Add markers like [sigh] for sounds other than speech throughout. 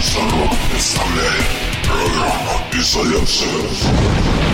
Instagram, Instagram, Instagram, Instagram, Instagram, Instagram,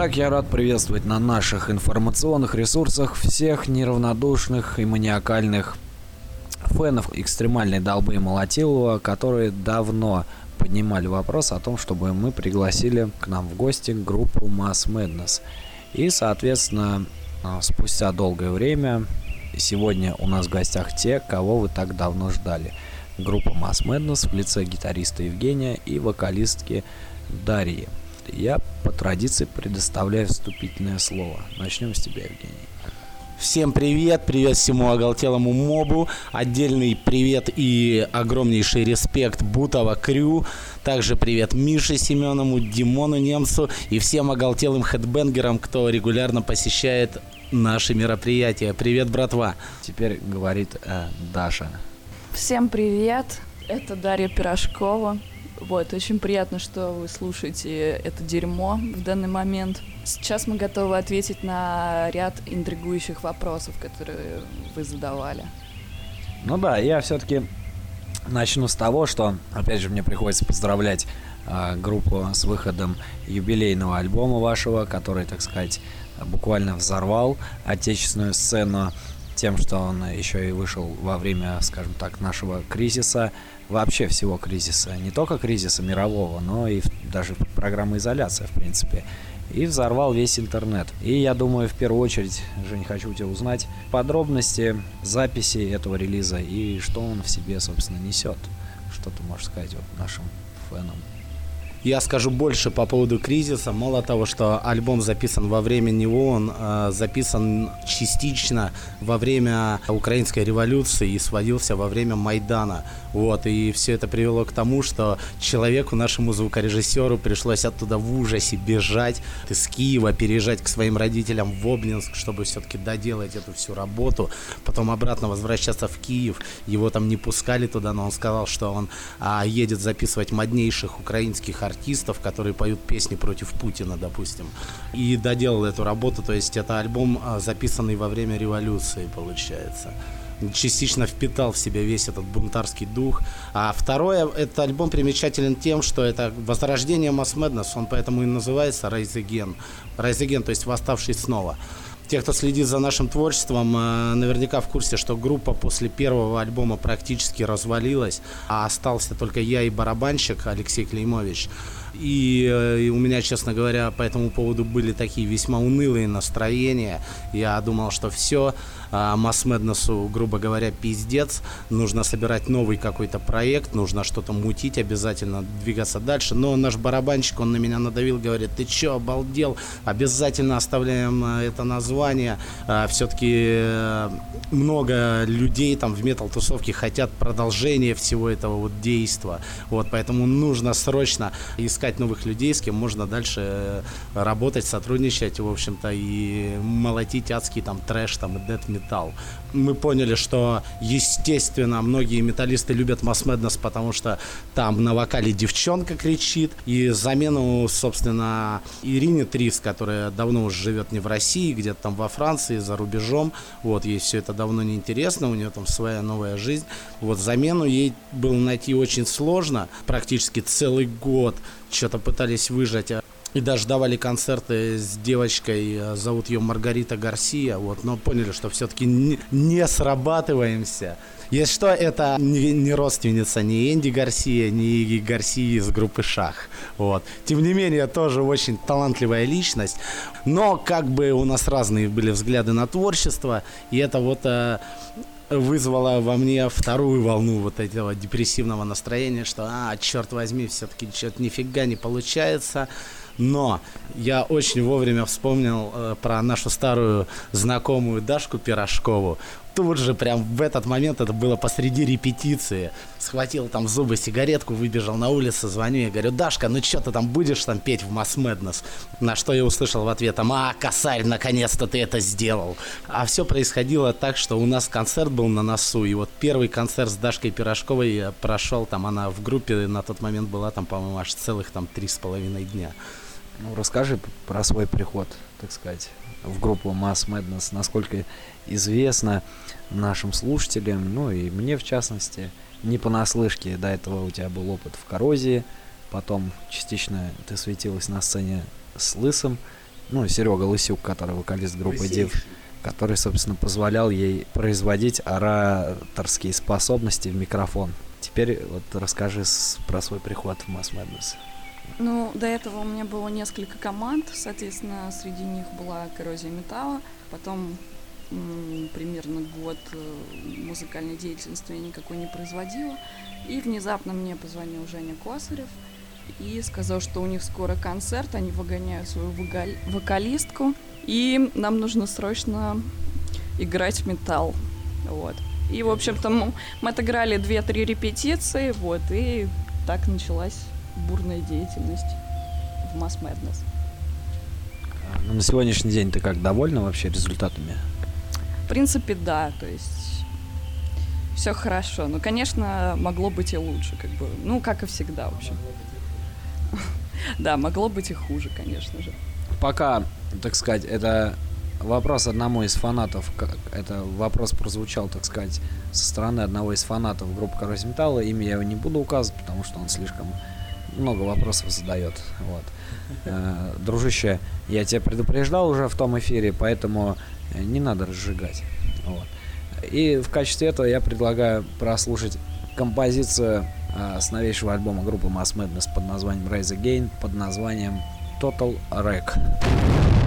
Итак, я рад приветствовать на наших информационных ресурсах всех неравнодушных и маниакальных фенов экстремальной долбы Молотилова, которые давно поднимали вопрос о том, чтобы мы пригласили к нам в гости группу Mass Madness. И, соответственно, а, спустя долгое время, сегодня у нас в гостях те, кого вы так давно ждали. Группа Mass Madness в лице гитариста Евгения и вокалистки Дарьи. Я по традиции предоставляю вступительное слово. Начнем с тебя, Евгений. Всем привет, привет всему оголтелому мобу, отдельный привет и огромнейший респект Бутова Крю, также привет Мише Семенову, Димону Немцу и всем оголтелым хедбенгерам, кто регулярно посещает наши мероприятия. Привет, братва. Теперь говорит э, Даша. Всем привет, это Дарья Пирожкова. Вот, очень приятно, что вы слушаете это дерьмо в данный момент. Сейчас мы готовы ответить на ряд интригующих вопросов, которые вы задавали. Ну да, я все-таки начну с того, что, опять же, мне приходится поздравлять э, группу с выходом юбилейного альбома вашего, который, так сказать, буквально взорвал отечественную сцену тем, что он еще и вышел во время, скажем так, нашего кризиса, вообще всего кризиса, не только кризиса мирового, но и даже программы изоляции, в принципе. И взорвал весь интернет. И я думаю, в первую очередь, Жень, хочу у тебя узнать подробности записи этого релиза и что он в себе, собственно, несет. Что ты можешь сказать вот нашим фенам? Я скажу больше по поводу кризиса. Мало того, что альбом записан во время него, он э, записан частично во время украинской революции и сводился во время Майдана. Вот, и все это привело к тому, что человеку, нашему звукорежиссеру, пришлось оттуда в ужасе бежать из Киева, переезжать к своим родителям в Обнинск, чтобы все-таки доделать эту всю работу. Потом обратно возвращаться в Киев. Его там не пускали туда, но он сказал, что он а, едет записывать моднейших украинских артистов, которые поют песни против Путина, допустим. И доделал эту работу, то есть это альбом, а, записанный во время революции, получается частично впитал в себя весь этот бунтарский дух. А второе, этот альбом примечателен тем, что это возрождение Mass Madness, он поэтому и называется Rise Again. Rise Again, то есть восставший снова. Те, кто следит за нашим творчеством, э, наверняка в курсе, что группа после первого альбома практически развалилась, а остался только я и барабанщик Алексей Клеймович. И, э, и у меня, честно говоря, по этому поводу были такие весьма унылые настроения. Я думал, что все, а, Масс Мэднесу, грубо говоря, пиздец. Нужно собирать новый какой-то проект, нужно что-то мутить, обязательно двигаться дальше. Но наш барабанщик, он на меня надавил, говорит, ты че, обалдел? Обязательно оставляем э, это название. А, Все-таки э, много людей там в метал-тусовке хотят продолжения всего этого вот действа. Вот, поэтому нужно срочно искать новых людей, с кем можно дальше э, работать, сотрудничать, в общем-то, и молотить адский там трэш, там, и death металл. Мы поняли, что, естественно, многие металлисты любят Mass Madness, потому что там на вокале девчонка кричит. И замену, собственно, Ирине Трис, которая давно уже живет не в России, где-то там во Франции, за рубежом. Вот, ей все это давно не интересно, у нее там своя новая жизнь. Вот, замену ей было найти очень сложно, практически целый год что-то пытались выжать и даже давали концерты с девочкой, э, зовут ее Маргарита Гарсия, вот, но поняли, что все-таки не, не срабатываемся. Если что, это не, не родственница ни Энди Гарсия, ни Гарсии из группы Шах. Вот. Тем не менее, тоже очень талантливая личность. Но как бы у нас разные были взгляды на творчество, и это вот э, вызвало во мне вторую волну вот этого депрессивного настроения, что, а, черт возьми, все-таки что-то нифига не получается. Но я очень вовремя вспомнил э, про нашу старую знакомую Дашку Пирожкову. Тут же, прям в этот момент, это было посреди репетиции, схватил там зубы сигаретку, выбежал на улицу, звоню и говорю, Дашка, ну что ты там будешь там петь в Mass Madness? На что я услышал в ответ, а, косарь, наконец-то ты это сделал. А все происходило так, что у нас концерт был на носу, и вот первый концерт с Дашкой Пирожковой прошел, там она в группе на тот момент была там, по-моему, аж целых там три с половиной дня. Ну, расскажи про свой приход, так сказать, в группу Mass Madness, насколько известно нашим слушателям, ну и мне в частности, не понаслышке, до этого у тебя был опыт в коррозии, потом частично ты светилась на сцене с Лысым, ну, Серега Лысюк, который вокалист группы Див, который, собственно, позволял ей производить ораторские способности в микрофон. Теперь вот расскажи с, про свой приход в Mass Madness. Ну, до этого у меня было несколько команд, соответственно, среди них была коррозия металла, потом примерно год э, музыкальной деятельности я никакой не производила, и внезапно мне позвонил Женя Косарев и сказал, что у них скоро концерт, они выгоняют свою вокалистку, и нам нужно срочно играть металл, вот. И, в общем-то, мы отыграли 2-3 репетиции, вот, и так началась бурная деятельность в Mass Madness. Ну, на сегодняшний день ты как, довольна вообще результатами? В принципе, да, то есть все хорошо. Но, конечно, могло быть и лучше, как бы, ну, как и всегда, в общем. [laughs] Да, могло быть и хуже, конечно же. Пока, так сказать, это вопрос одному из фанатов, это вопрос прозвучал, так сказать, со стороны одного из фанатов группы Коррозия Металла, имя я его не буду указывать, потому что он слишком много вопросов задает. Вот. Э, дружище, я тебя предупреждал уже в том эфире, поэтому не надо разжигать. Вот. И в качестве этого я предлагаю прослушать композицию э, с новейшего альбома группы Mass Madness под названием Rise Again, под названием Total Wreck.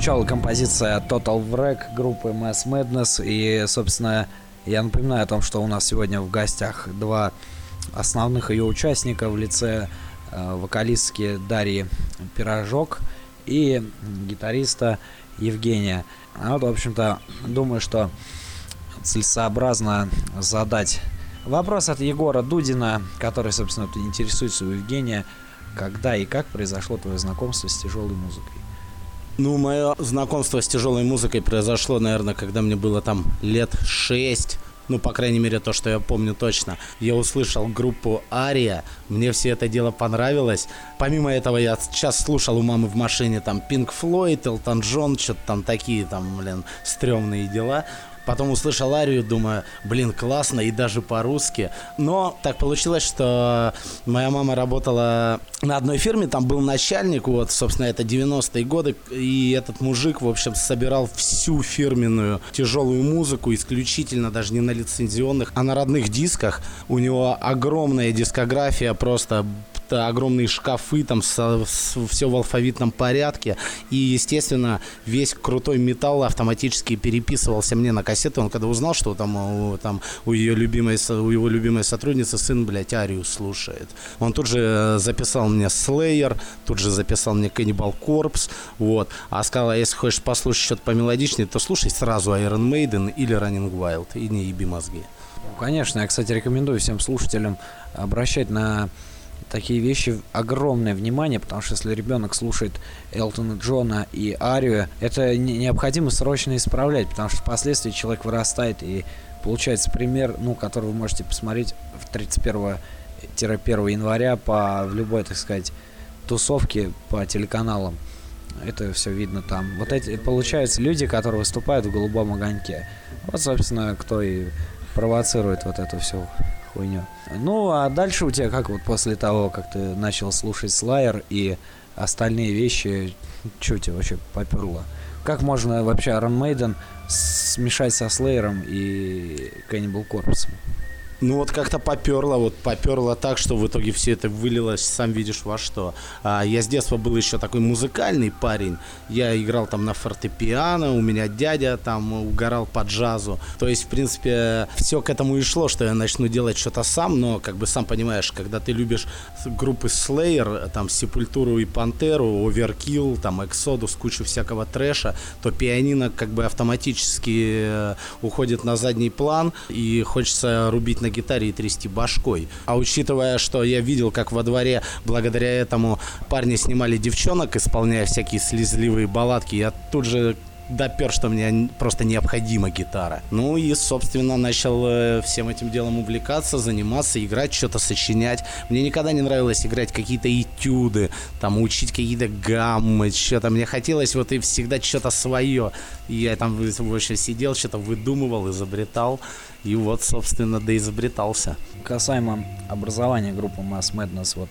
Прозвучала композиция Total Wreck группы Mass Madness. И, собственно, я напоминаю о том, что у нас сегодня в гостях два основных ее участника в лице э, вокалистки Дарьи Пирожок и гитариста Евгения. А вот, в общем-то, думаю, что целесообразно задать вопрос от Егора Дудина, который, собственно, интересуется у Евгения, когда и как произошло твое знакомство с тяжелой музыкой. Ну, мое знакомство с тяжелой музыкой произошло, наверное, когда мне было там лет шесть. Ну, по крайней мере, то, что я помню точно. Я услышал группу Ария, мне все это дело понравилось. Помимо этого, я сейчас слушал у мамы в машине там Pink Floyd, Элтон Джон, что-то там такие там, блин, стрёмные дела. Потом услышал арию, думаю, блин, классно, и даже по-русски. Но так получилось, что моя мама работала на одной фирме, там был начальник, вот, собственно, это 90-е годы, и этот мужик, в общем, собирал всю фирменную тяжелую музыку, исключительно даже не на лицензионных, а на родных дисках. У него огромная дискография, просто огромные шкафы, там со, с, все в алфавитном порядке. И, естественно, весь крутой металл автоматически переписывался мне на кассету. Он когда узнал, что там, у, там у, ее любимой, у его любимой сотрудницы сын, блядь, Арию слушает. Он тут же э, записал мне Slayer, тут же записал мне Cannibal Corpse, вот. А сказал, а если хочешь послушать что-то помелодичнее, то слушай сразу Iron Maiden или Running Wild, и не еби мозги. Ну, конечно, я, кстати, рекомендую всем слушателям обращать на такие вещи огромное внимание, потому что если ребенок слушает Элтона Джона и Арию, это необходимо срочно исправлять, потому что впоследствии человек вырастает и получается пример, ну, который вы можете посмотреть в 31-1 января по в любой, так сказать, тусовке по телеканалам. Это все видно там. Вот эти, получаются люди, которые выступают в голубом огоньке. Вот, собственно, кто и провоцирует вот эту всю хуйню. Ну, а дальше у тебя как вот после того, как ты начал слушать Слайер и остальные вещи, что тебе вообще поперло? Как можно вообще Iron Maiden смешать со Слеером и Cannibal Corpse? Ну вот как-то поперло, вот поперло так, что в итоге все это вылилось, сам видишь во что. А, я с детства был еще такой музыкальный парень. Я играл там на фортепиано, у меня дядя там угорал по джазу. То есть, в принципе, все к этому и шло, что я начну делать что-то сам, но, как бы сам понимаешь, когда ты любишь группы Slayer, там Сепультуру и Пантеру, Оверкилл, там Exodus, кучу всякого трэша, то пианино как бы автоматически э, уходит на задний план и хочется рубить на гитаре и трясти башкой. А учитывая, что я видел, как во дворе благодаря этому парни снимали девчонок, исполняя всякие слезливые балладки, я тут же допер, что мне просто необходима гитара. Ну и, собственно, начал э, всем этим делом увлекаться, заниматься, играть, что-то сочинять. Мне никогда не нравилось играть какие-то этюды, там, учить какие-то гаммы, что-то. Мне хотелось вот и всегда что-то свое. Я там больше сидел, что-то выдумывал, изобретал. И вот, собственно, да изобретался. Касаемо образования группы Mass Madness, вот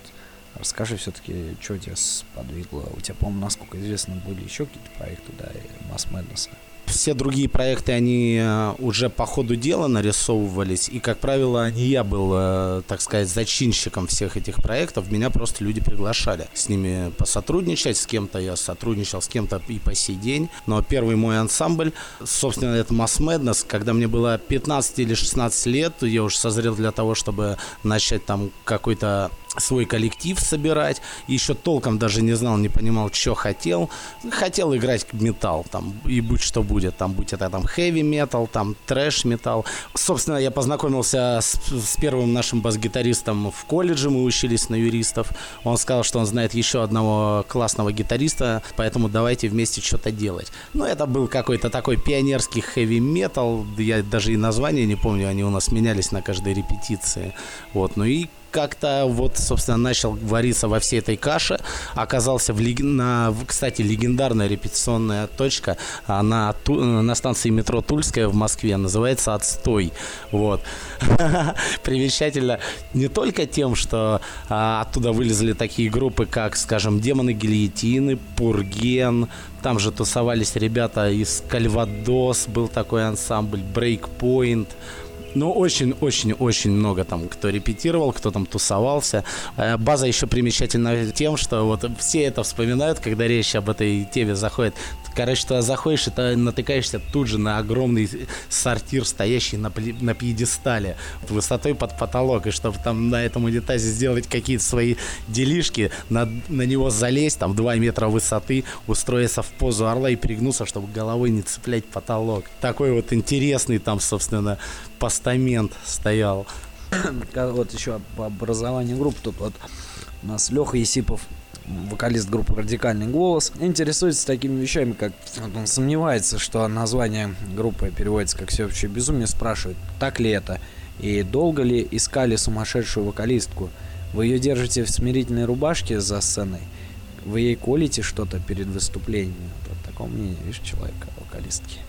Расскажи все-таки, что тебя сподвигло. У тебя, по-моему, насколько известно, были еще какие-то проекты, да, Масс Мэднесса все другие проекты, они э, уже по ходу дела нарисовывались, и, как правило, не я был, э, так сказать, зачинщиком всех этих проектов, меня просто люди приглашали с ними посотрудничать, с кем-то я сотрудничал, с кем-то и по сей день, но первый мой ансамбль, собственно, это Mass Madness, когда мне было 15 или 16 лет, я уже созрел для того, чтобы начать там какой-то свой коллектив собирать. Еще толком даже не знал, не понимал, что хотел. Хотел играть металл, там, и будь что будет. Там, будь это там хэви метал, там трэш металл. Собственно, я познакомился с, с первым нашим бас-гитаристом в колледже, мы учились на юристов. Он сказал, что он знает еще одного классного гитариста, поэтому давайте вместе что-то делать. Ну, это был какой-то такой пионерский хэви метал, я даже и название не помню, они у нас менялись на каждой репетиции. Вот, ну и как-то вот, собственно, начал вариться во всей этой каше. Оказался в, лег... на, кстати, легендарная репетиционная точка на, на станции метро Тульская в Москве. Называется «Отстой». Вот. [laughs] Примечательно не только тем, что а, оттуда вылезли такие группы, как, скажем, «Демоны гильотины», «Пурген», там же тусовались ребята из «Кальвадос», был такой ансамбль, «Брейкпоинт», ну, очень-очень-очень много там кто репетировал, кто там тусовался. Э, база еще примечательна тем, что вот все это вспоминают, когда речь об этой теме заходит. Короче, туда заходишь, и ты натыкаешься тут же на огромный сортир, стоящий на, на пьедестале высотой под потолок. И чтобы там на этом унитазе сделать какие-то свои делишки, на, на него залезть, там 2 метра высоты, устроиться в позу орла и перегнуться, чтобы головой не цеплять потолок. Такой вот интересный там, собственно, постамент стоял. Вот еще по образованию групп тут вот у нас Леха Есипов вокалист группы «Радикальный голос», интересуется такими вещами, как он сомневается, что название группы переводится как «Всеобщее безумие», спрашивает, так ли это, и долго ли искали сумасшедшую вокалистку. Вы ее держите в смирительной рубашке за сценой, вы ей колите что-то перед выступлением. Вот такое мнение, видишь, человека, вокалистки.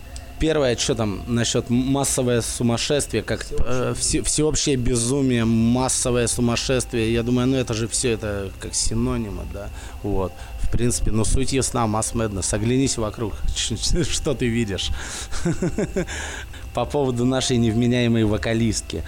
Первое, что там насчет массовое сумасшествие, как э, все, всеобщее безумие, массовое сумасшествие. Я думаю, ну это же все это как синонимы, да. Вот. В принципе, ну суть ясна, масс Madness. Оглянись вокруг, [laughs] что ты видишь. [laughs] По поводу нашей невменяемой вокалистки.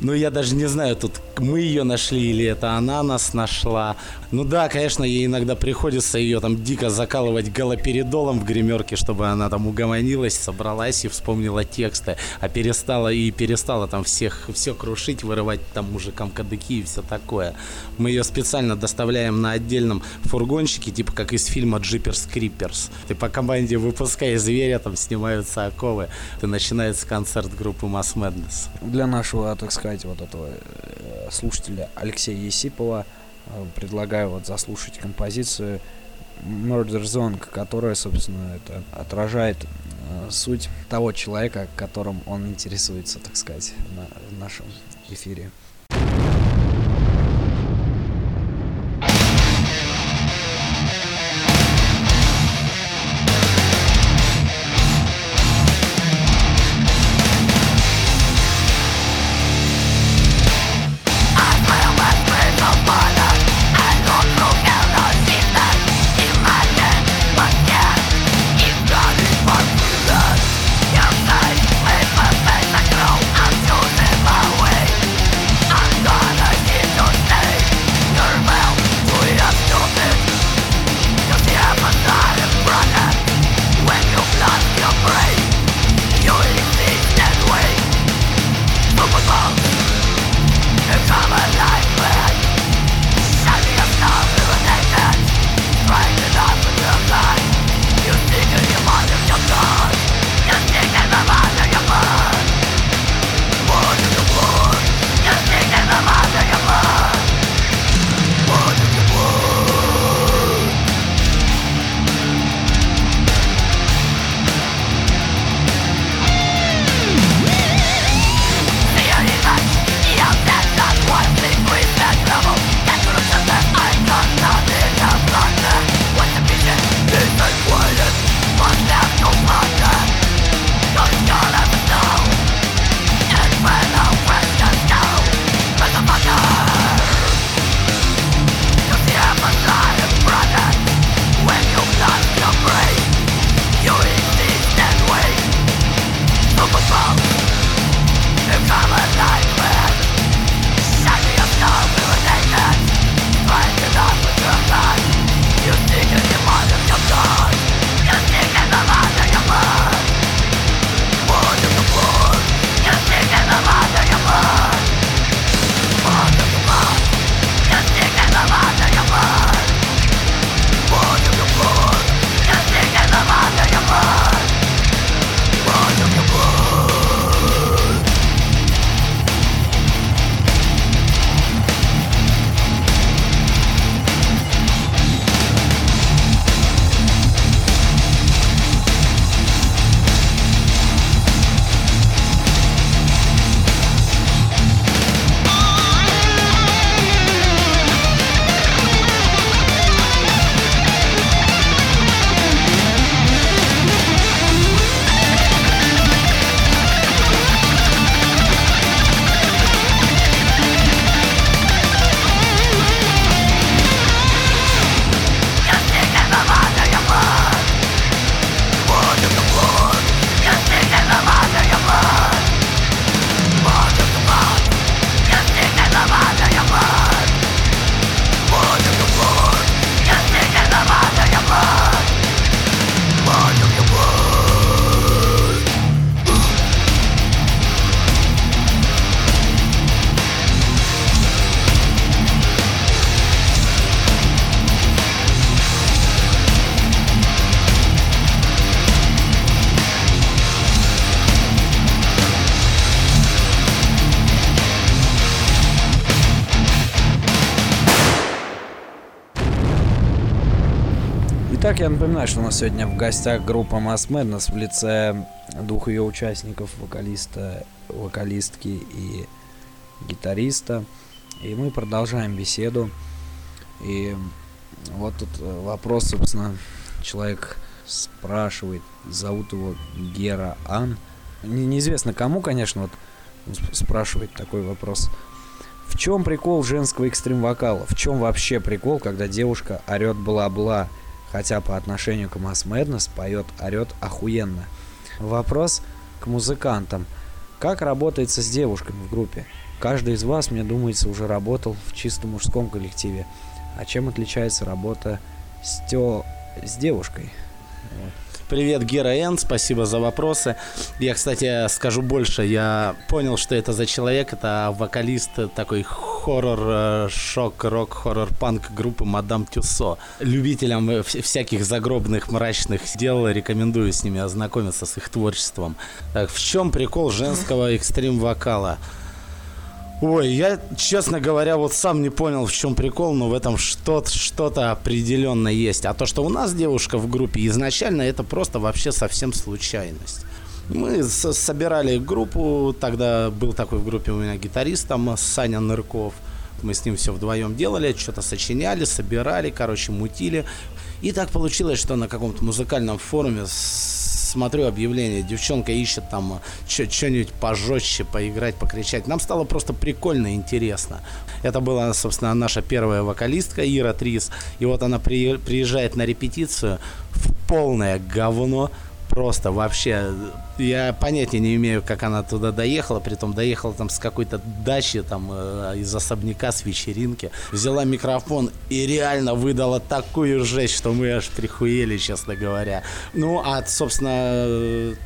Ну, я даже не знаю, тут мы ее нашли или это она нас нашла. Ну да, конечно, ей иногда приходится ее там дико закалывать галоперидолом в гримерке, чтобы она там угомонилась, собралась и вспомнила тексты, а перестала и перестала там всех все крушить, вырывать там мужикам кадыки и все такое. Мы ее специально доставляем на отдельном фургончике, типа как из фильма Джиперс Криперс. Ты по команде выпускай зверя, там снимаются оковы, и начинается концерт группы Mass Madness. Для нашего, так сказать, вот этого э, слушателя Алексея Есипова предлагаю вот заслушать композицию Murder Zone, которая, собственно, это отражает э, суть того человека, которым он интересуется, так сказать, на, нашем эфире. Я напоминаю, что у нас сегодня в гостях группа Mass Madness в лице двух ее участников, вокалиста, вокалистки и гитариста. И мы продолжаем беседу. И вот тут э, вопрос, собственно, человек спрашивает, зовут его Гера Ан. Не, неизвестно кому, конечно, вот спрашивает такой вопрос. В чем прикол женского экстрим-вокала? В чем вообще прикол, когда девушка орет бла-бла, хотя по отношению к Mass Madness поет орет охуенно? Вопрос к музыкантам. Как работается с девушками в группе? Каждый из вас, мне думается, уже работал в чисто мужском коллективе. А чем отличается работа с, тё... с девушкой? Вот. Привет, Гера Н, спасибо за вопросы. Я, кстати, скажу больше. Я понял, что это за человек. Это вокалист такой хоррор, шок, рок, хоррор, панк группы Мадам Тюсо. Любителям всяких загробных, мрачных дел рекомендую с ними ознакомиться, с их творчеством. Так, в чем прикол женского экстрим-вокала? Ой, я, честно говоря, вот сам не понял, в чем прикол, но в этом что-то что определенно есть. А то, что у нас девушка в группе, изначально это просто вообще совсем случайность. Мы собирали группу, тогда был такой в группе у меня гитарист, там Саня Нырков. Мы с ним все вдвоем делали, что-то сочиняли, собирали, короче, мутили. И так получилось, что на каком-то музыкальном форуме смотрю объявление, девчонка ищет там что-нибудь пожестче, поиграть, покричать. Нам стало просто прикольно интересно. Это была, собственно, наша первая вокалистка Ира Трис. И вот она при, приезжает на репетицию в полное говно, просто вообще я понятия не имею, как она туда доехала, притом доехала там с какой-то дачи, там э, из особняка, с вечеринки, взяла микрофон и реально выдала такую жесть, что мы аж прихуели, честно говоря. Ну, а, собственно,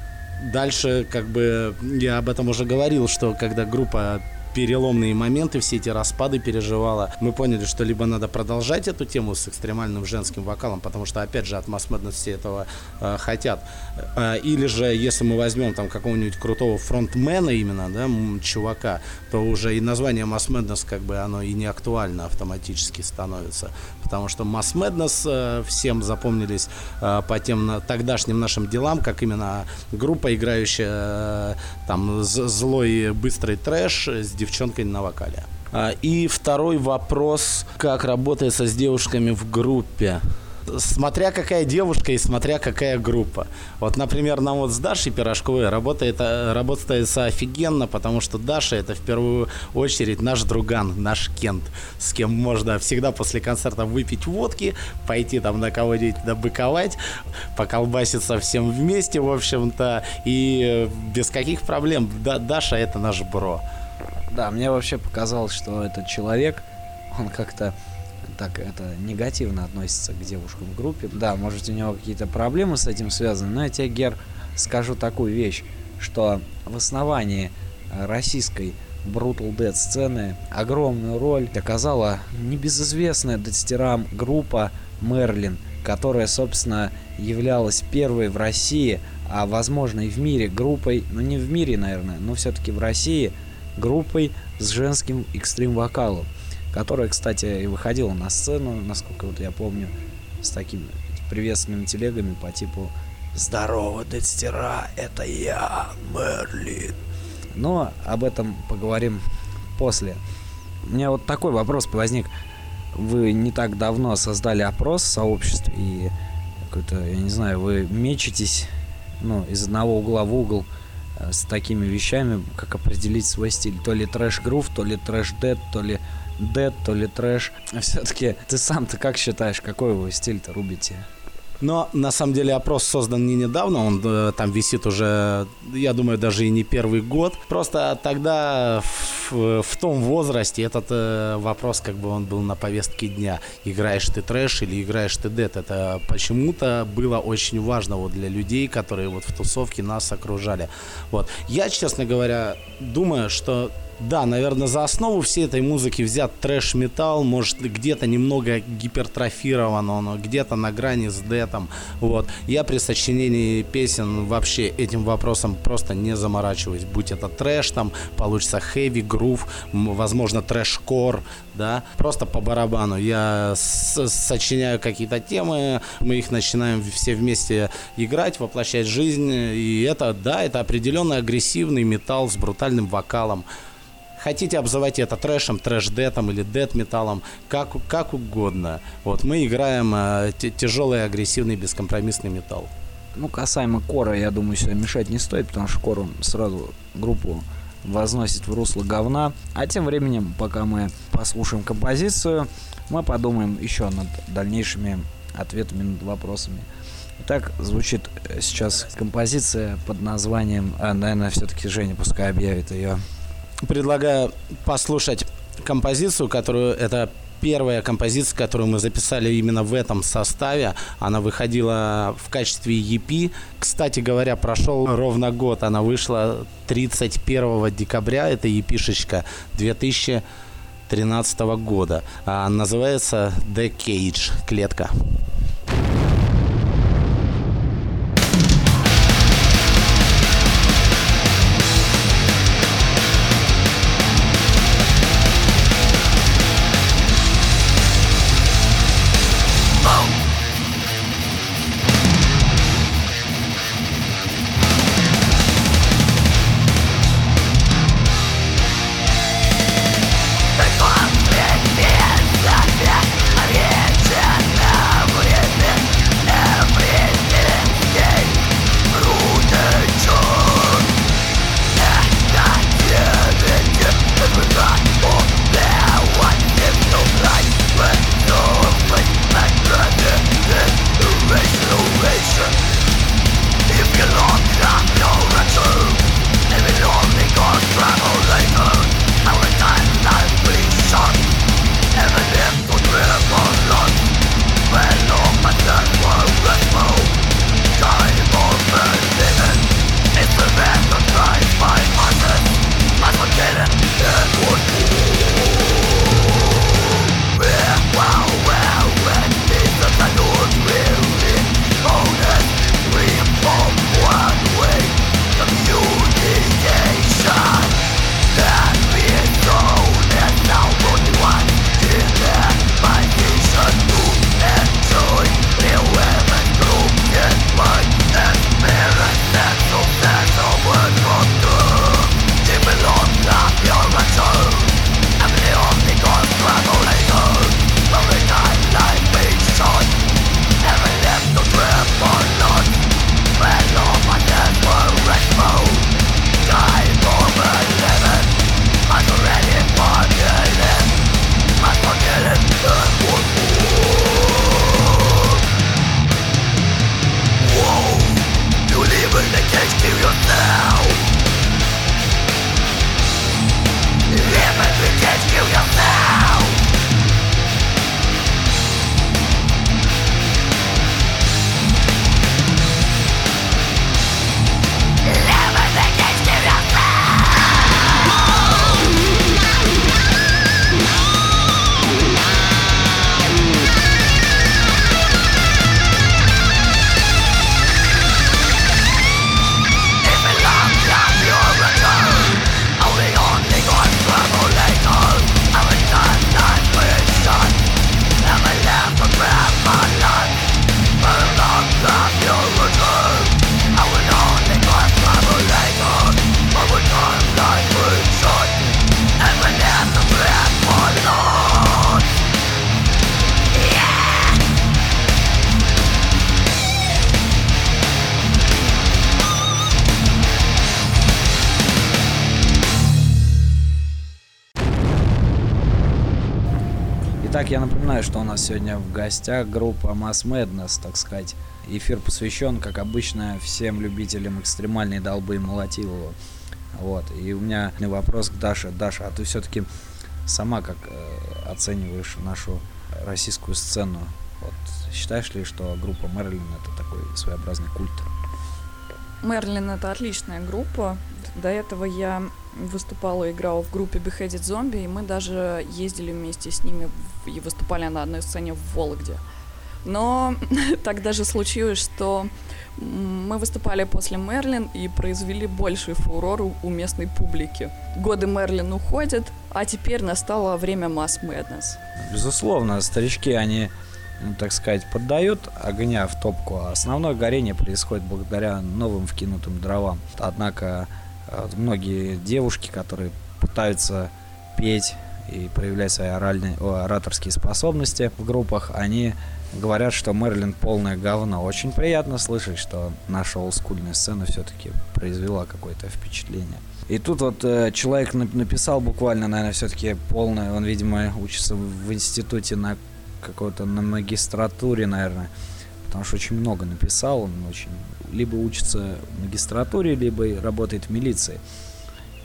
дальше, как бы, я об этом уже говорил, что когда группа переломные моменты, все эти распады переживала. Мы поняли, что либо надо продолжать эту тему с экстремальным женским вокалом, потому что, опять же, от все этого э, хотят. Э, или же, если мы возьмем там какого-нибудь крутого фронтмена именно, да, чувака, то уже и название Madness как бы оно и не актуально автоматически становится. Потому что Madness э, всем запомнились э, по тем тогдашним нашим делам, как именно группа, играющая э, там злой быстрый трэш с девчонкой на вокале. А, и второй вопрос, как работается с девушками в группе смотря какая девушка и смотря какая группа. Вот, например, нам вот с Дашей Пирожковой работает, работается офигенно, потому что Даша это в первую очередь наш друган, наш Кент, с кем можно всегда после концерта выпить водки, пойти там на кого-нибудь добыковать, поколбаситься всем вместе, в общем-то, и без каких проблем. Да, Даша это наш бро. Да, мне вообще показалось, что этот человек, он как-то так это негативно относится к девушкам в группе. Да, может у него какие-то проблемы с этим связаны, но я тебе, Гер, скажу такую вещь, что в основании российской Brutal Dead сцены огромную роль оказала небезызвестная датстерам группа Мерлин, которая, собственно, являлась первой в России, а возможно и в мире группой, ну не в мире, наверное, но все-таки в России – группой с женским экстрим-вокалом, которая, кстати, и выходила на сцену, насколько вот я помню, с такими приветственными телегами по типу «Здорово, Дедстера, это я, Мерлин». Но об этом поговорим после. У меня вот такой вопрос возник. Вы не так давно создали опрос в сообществе и какой-то, я не знаю, вы мечетесь ну, из одного угла в угол – с такими вещами, как определить свой стиль. То ли трэш-грув, то ли трэш-дед, то ли дед, то ли трэш. [laughs] Все-таки ты сам-то как считаешь, какой вы стиль-то рубите? Но на самом деле опрос создан не недавно, он э, там висит уже, я думаю, даже и не первый год. Просто тогда в, в том возрасте этот э, вопрос как бы он был на повестке дня. Играешь ты трэш или играешь ты дед? Это почему-то было очень важно вот для людей, которые вот в тусовке нас окружали. Вот. Я, честно говоря, думаю, что Да, наверное, за основу всей этой музыки взят трэш-металл, может, где-то немного гипертрофировано, но где-то на грани с дэтом. Вот. Я при сочинении песен вообще этим вопросом просто не заморачиваюсь. Будь это трэш, там получится хэви, грув, возможно, трэш-кор, да, просто по барабану. Я сочиняю какие-то темы, мы их начинаем все вместе играть, воплощать жизнь, и это, да, это определенно агрессивный металл с брутальным вокалом. Хотите обзывать это трэшем, трэш-детом или дет-металлом, как, как угодно. Вот мы играем э, тяжелый, агрессивный, бескомпромиссный металл. Ну, касаемо Кора, я думаю, сюда мешать не стоит, потому что Кор сразу группу возносит в русло говна. А тем временем, пока мы послушаем композицию, мы подумаем еще над дальнейшими ответами над вопросами. Итак, звучит э, сейчас композиция под названием, а, наверное, все-таки Женя пускай объявит ее предлагаю послушать композицию, которую это первая композиция, которую мы записали именно в этом составе. Она выходила в качестве EP. Кстати говоря, прошел ровно год. Она вышла 31 декабря. Это EP-шечка 2013 года. А называется The Cage. Клетка. Итак, я напоминаю, что у нас сегодня в гостях группа Mass Madness, так сказать. Эфир посвящен, как обычно, всем любителям экстремальной долбы и молотилова. Вот. И у меня вопрос к Даше. Даша, а ты все-таки сама как э, оцениваешь нашу российскую сцену? Вот, считаешь ли, что группа Мерлин это такой своеобразный культ? Мерлин это отличная группа. До этого я выступала играла в группе Beheaded Zombie, и мы даже ездили вместе с ними и выступали на одной сцене в Вологде. Но [laughs] так даже случилось, что мы выступали после Мерлин и произвели больший фурор у местной публики. Годы Мерлин уходят, а теперь настало время Mass Madness. Безусловно, старички, они, ну, так сказать, поддают огня в топку, а основное горение происходит благодаря новым вкинутым дровам. Однако многие девушки, которые пытаются петь и проявлять свои оральные, ораторские способности в группах, они говорят, что Мерлин полное говно. Очень приятно слышать, что наша олдскульная сцена все-таки произвела какое-то впечатление. И тут вот э, человек написал буквально, наверное, все-таки полное, он, видимо, учится в институте на какой-то на магистратуре, наверное, потому что очень много написал, он очень либо учится в магистратуре, либо работает в милиции.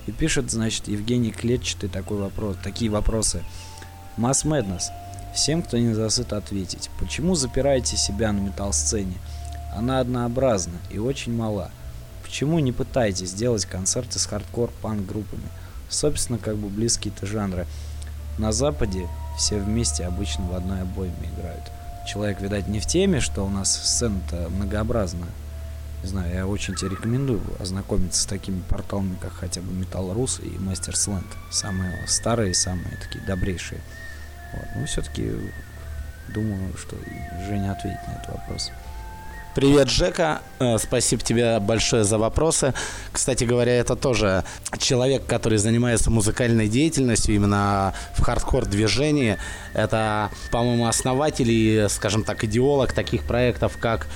И пишет, значит, Евгений Клетчатый такой вопрос, такие вопросы. Mass Madness. Всем, кто не засыт, ответить. Почему запираете себя на метал-сцене? Она однообразна и очень мала. Почему не пытаетесь сделать концерты с хардкор-панк-группами? Собственно, как бы близкие-то жанры. На Западе все вместе обычно в одной обойме играют. Человек, видать, не в теме, что у нас сцена-то многообразная. Не знаю, я очень тебе рекомендую ознакомиться с такими порталами, как хотя бы Metal Rus и Masters Land. Самые старые, самые такие добрейшие. Вот. Ну, все-таки думаю, что Женя ответит на этот вопрос. Привет, Жека. Э, спасибо тебе большое за вопросы. Кстати говоря, это тоже человек, который занимается музыкальной деятельностью именно в хардкор движении. Это, по-моему, основатель и, скажем так, идеолог таких проектов, как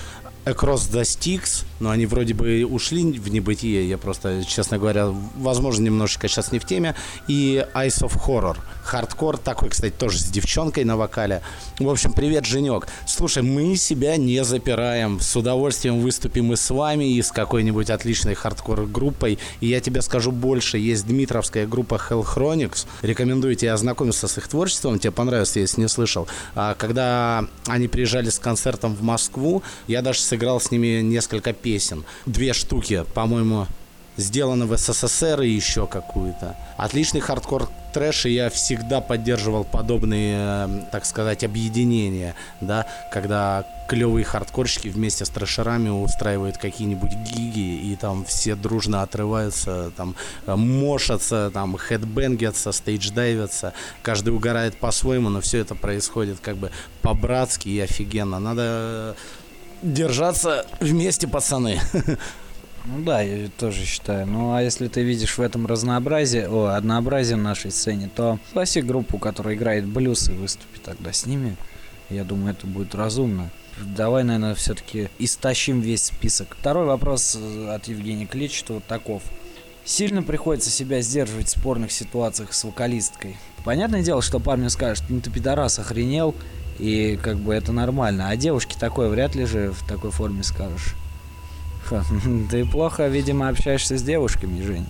Across the Sticks, но они вроде бы ушли в небытие, я просто, честно говоря, возможно, немножечко сейчас не в теме, и Ice of Horror. Хардкор такой, кстати, тоже с девчонкой на вокале. В общем, привет, Женек. Слушай, мы себя не запираем. С удовольствием выступим и с вами, и с какой-нибудь отличной хардкор-группой. И я тебе скажу больше. Есть дмитровская группа Hellchronics. Рекомендую тебе ознакомиться с их творчеством. Тебе понравится, если не слышал. А когда они приезжали с концертом в Москву, я даже сыграл с ними несколько песен. Две штуки, по-моему, сделано в СССР и еще какую-то. Отличный хардкор трэш, и я всегда поддерживал подобные, э, так сказать, объединения, да, когда клевые хардкорщики вместе с трэшерами устраивают какие-нибудь гиги, и там все дружно отрываются, там э, мошатся, там хедбенгятся, стейдж-дайвятся, каждый угорает по-своему, но все это происходит как бы по-братски и офигенно. Надо э, держаться вместе, пацаны. [laughs] Ну да, я тоже считаю. Ну а если ты видишь в этом разнообразие, о, однообразие в нашей сцене, то пригласи группу, которая играет блюз и выступи тогда с ними. Я думаю, это будет разумно. Давай, наверное, все-таки истощим весь список. Второй вопрос э, от Евгения Кличева таков. Сильно приходится себя сдерживать в спорных ситуациях с вокалисткой. Понятное дело, что парню скажут, ну ты пидорас охренел, и как бы это нормально. А девушке такое вряд ли же в такой форме скажешь. [laughs] Ты плохо, видимо, общаешься с девушками, Жень.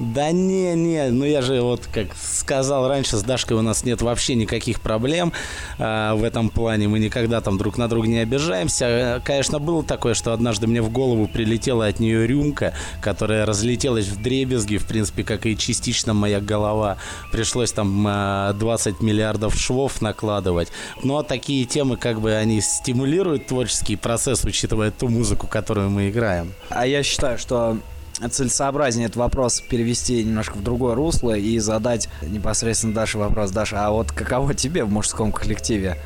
Да не, не, ну я же вот как сказал раньше, с Дашкой у нас нет вообще никаких проблем а, в этом плане, мы никогда там друг на друга не обижаемся. Конечно, было такое, что однажды мне в голову прилетела от нее рюмка, которая разлетелась в дребезги, в принципе, как и частично моя голова. Пришлось там а, 20 миллиардов швов накладывать. Но такие темы, как бы, они стимулируют творческий процесс, учитывая ту музыку, которую мы играем. А я считаю, что целесообразнее этот вопрос перевести немножко в другое русло и задать непосредственно Даше вопрос. Даша, а вот каково тебе в мужском коллективе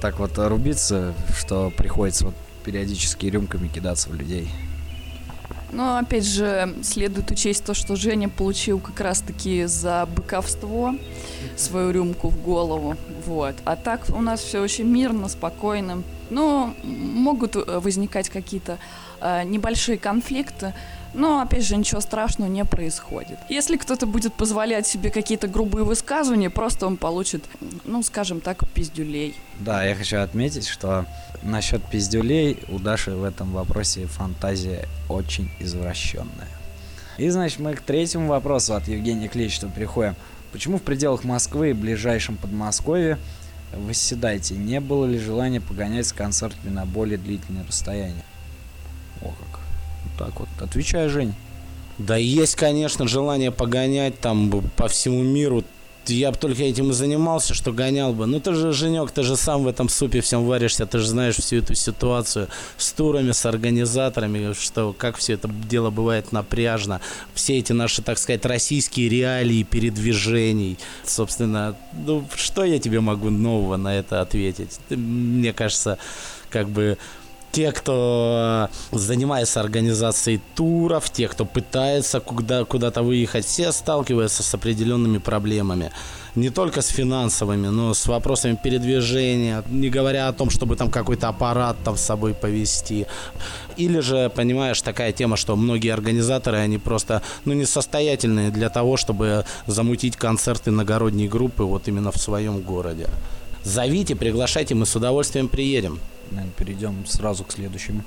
так вот рубиться, что приходится вот периодически рюмками кидаться в людей? Ну, опять же, следует учесть то, что Женя получил как раз-таки за быковство свою рюмку в голову. Вот. А так у нас все очень мирно, спокойно. Ну, могут э, возникать какие-то э, небольшие конфликты, но, опять же, ничего страшного не происходит. Если кто-то будет позволять себе какие-то грубые высказывания, просто он получит, ну, скажем так, пиздюлей. Да, я хочу отметить, что насчет пиздюлей у Даши в этом вопросе фантазия очень извращенная. И, значит, мы к третьему вопросу от Евгения Клечетова переходим. Почему в пределах Москвы и ближайшем Подмосковье восседайте, не было ли желания погонять с концертами на более длительное расстояние? О как так вот. Отвечай, Жень. Да есть, конечно, желание погонять там по всему миру я бы только этим и занимался, что гонял бы. Ну ты же, Женек, ты же сам в этом супе всем варишься, ты же знаешь всю эту ситуацию с турами, с организаторами, что как все это дело бывает напряжно. Все эти наши, так сказать, российские реалии передвижений. Собственно, ну что я тебе могу нового на это ответить? Мне кажется, как бы те, кто занимается организацией туров, те, кто пытается куда, куда-то выехать, все сталкиваются с определенными проблемами. Не только с финансовыми, но с вопросами передвижения, не говоря о том, чтобы там какой-то аппарат там с собой повезти. Или же, понимаешь, такая тема, что многие организаторы, они просто, ну, несостоятельные для того, чтобы замутить концерты иногородней группы вот именно в своем городе. Зовите, приглашайте, мы с удовольствием приедем наверное, перейдем сразу к следующему.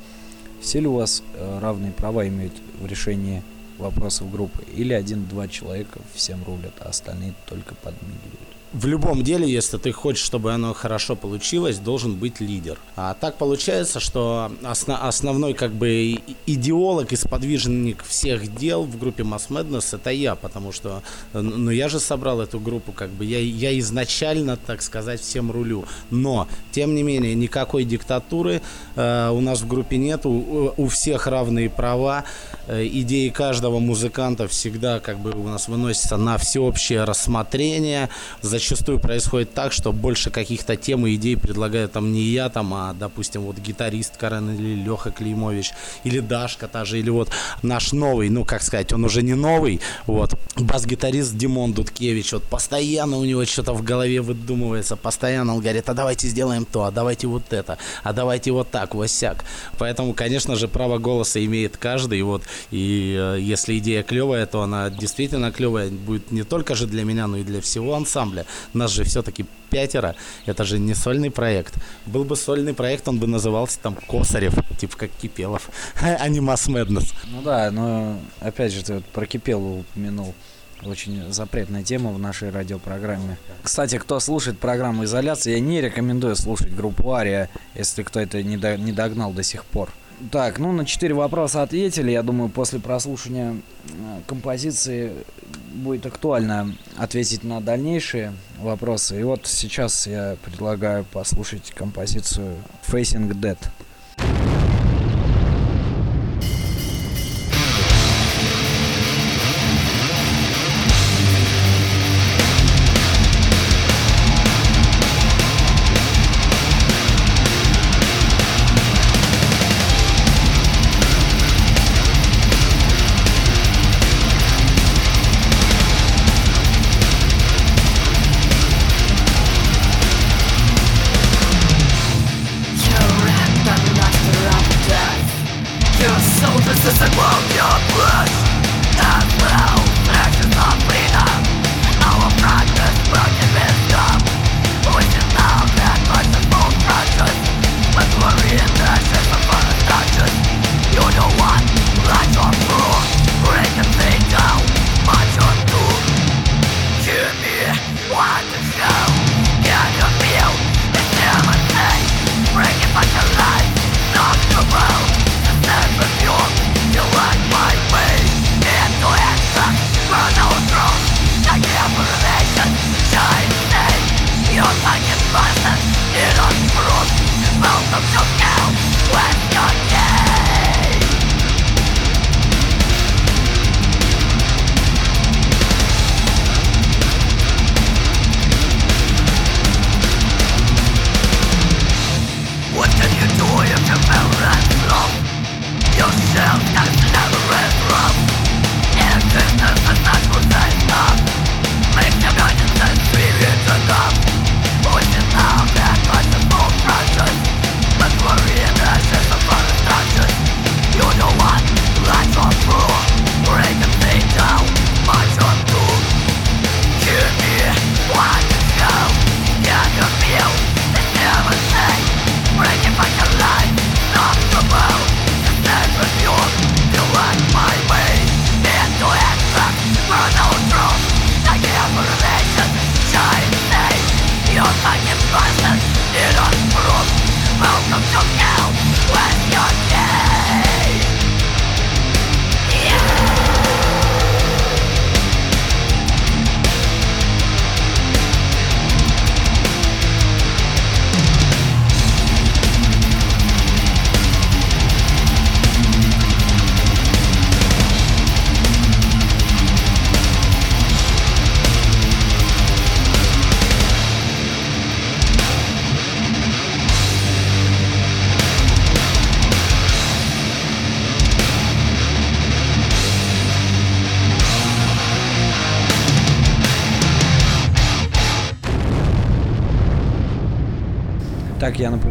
Все ли у вас э, равные права имеют в решении вопросов группы? Или один-два человека всем рулят, а остальные только подмигивают? В любом деле, если ты хочешь, чтобы оно хорошо получилось, должен быть лидер. А так получается, что осно- основной как бы идеолог и сподвижник всех дел в группе Mass Madness это я, потому что ну я же собрал эту группу, как бы я, я изначально, так сказать, всем рулю. Но, тем не менее, никакой диктатуры э, у нас в группе нет, у, у всех равные права, э, идеи каждого музыканта всегда как бы у нас выносятся на всеобщее рассмотрение, за зачастую происходит так, что больше каких-то тем и идей предлагаю там не я, там, а, допустим, вот гитарист Карен или Леха Клеймович, или Дашка та же, или вот наш новый, ну, как сказать, он уже не новый, вот, бас-гитарист Димон Дудкевич, вот постоянно у него что-то в голове выдумывается, постоянно он говорит, а давайте сделаем то, а давайте вот это, а давайте вот так, вот сяк. Поэтому, конечно же, право голоса имеет каждый, вот, и э, если идея клевая, то она действительно клевая будет не только же для меня, но и для всего ансамбля. Нас же все-таки пятеро. Это же не сольный проект. Был бы сольный проект, он бы назывался там Косарев, типа как Кипелов, [laughs] а не Mass Madness. Ну да, но опять же ты вот про Кипелова упомянул. Очень запретная тема в нашей радиопрограмме. Кстати, кто слушает программу «Изоляция», я не рекомендую слушать группу «Ария», если кто это не, до, не догнал до сих пор. Так, ну на четыре вопроса ответили. Я думаю, после прослушивания э, композиции будет актуально ответить на дальнейшие вопросы. И вот сейчас я предлагаю послушать композицию Facing Dead.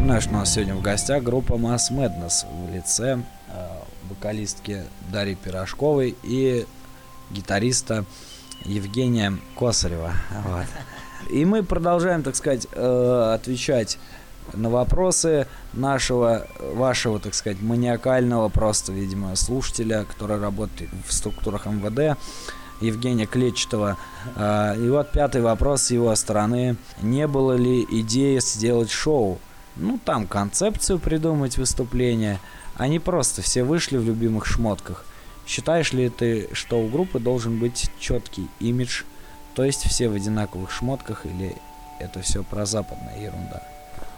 Напоминаю, что у нас сегодня в гостях группа Mass Madness в лице э, вокалистки Дарьи Пирожковой и гитариста Евгения Косарева. Вот. И мы продолжаем, так сказать, э, отвечать на вопросы нашего, вашего, так сказать, маниакального просто, видимо, слушателя, который работает в структурах МВД, Евгения Клетчатого. А, и вот пятый вопрос с его стороны. Не было ли идеи сделать шоу? Ну, там концепцию придумать выступление. Они просто все вышли в любимых шмотках. Считаешь ли ты, что у группы должен быть четкий имидж, то есть все в одинаковых шмотках, или это все про западная ерунда?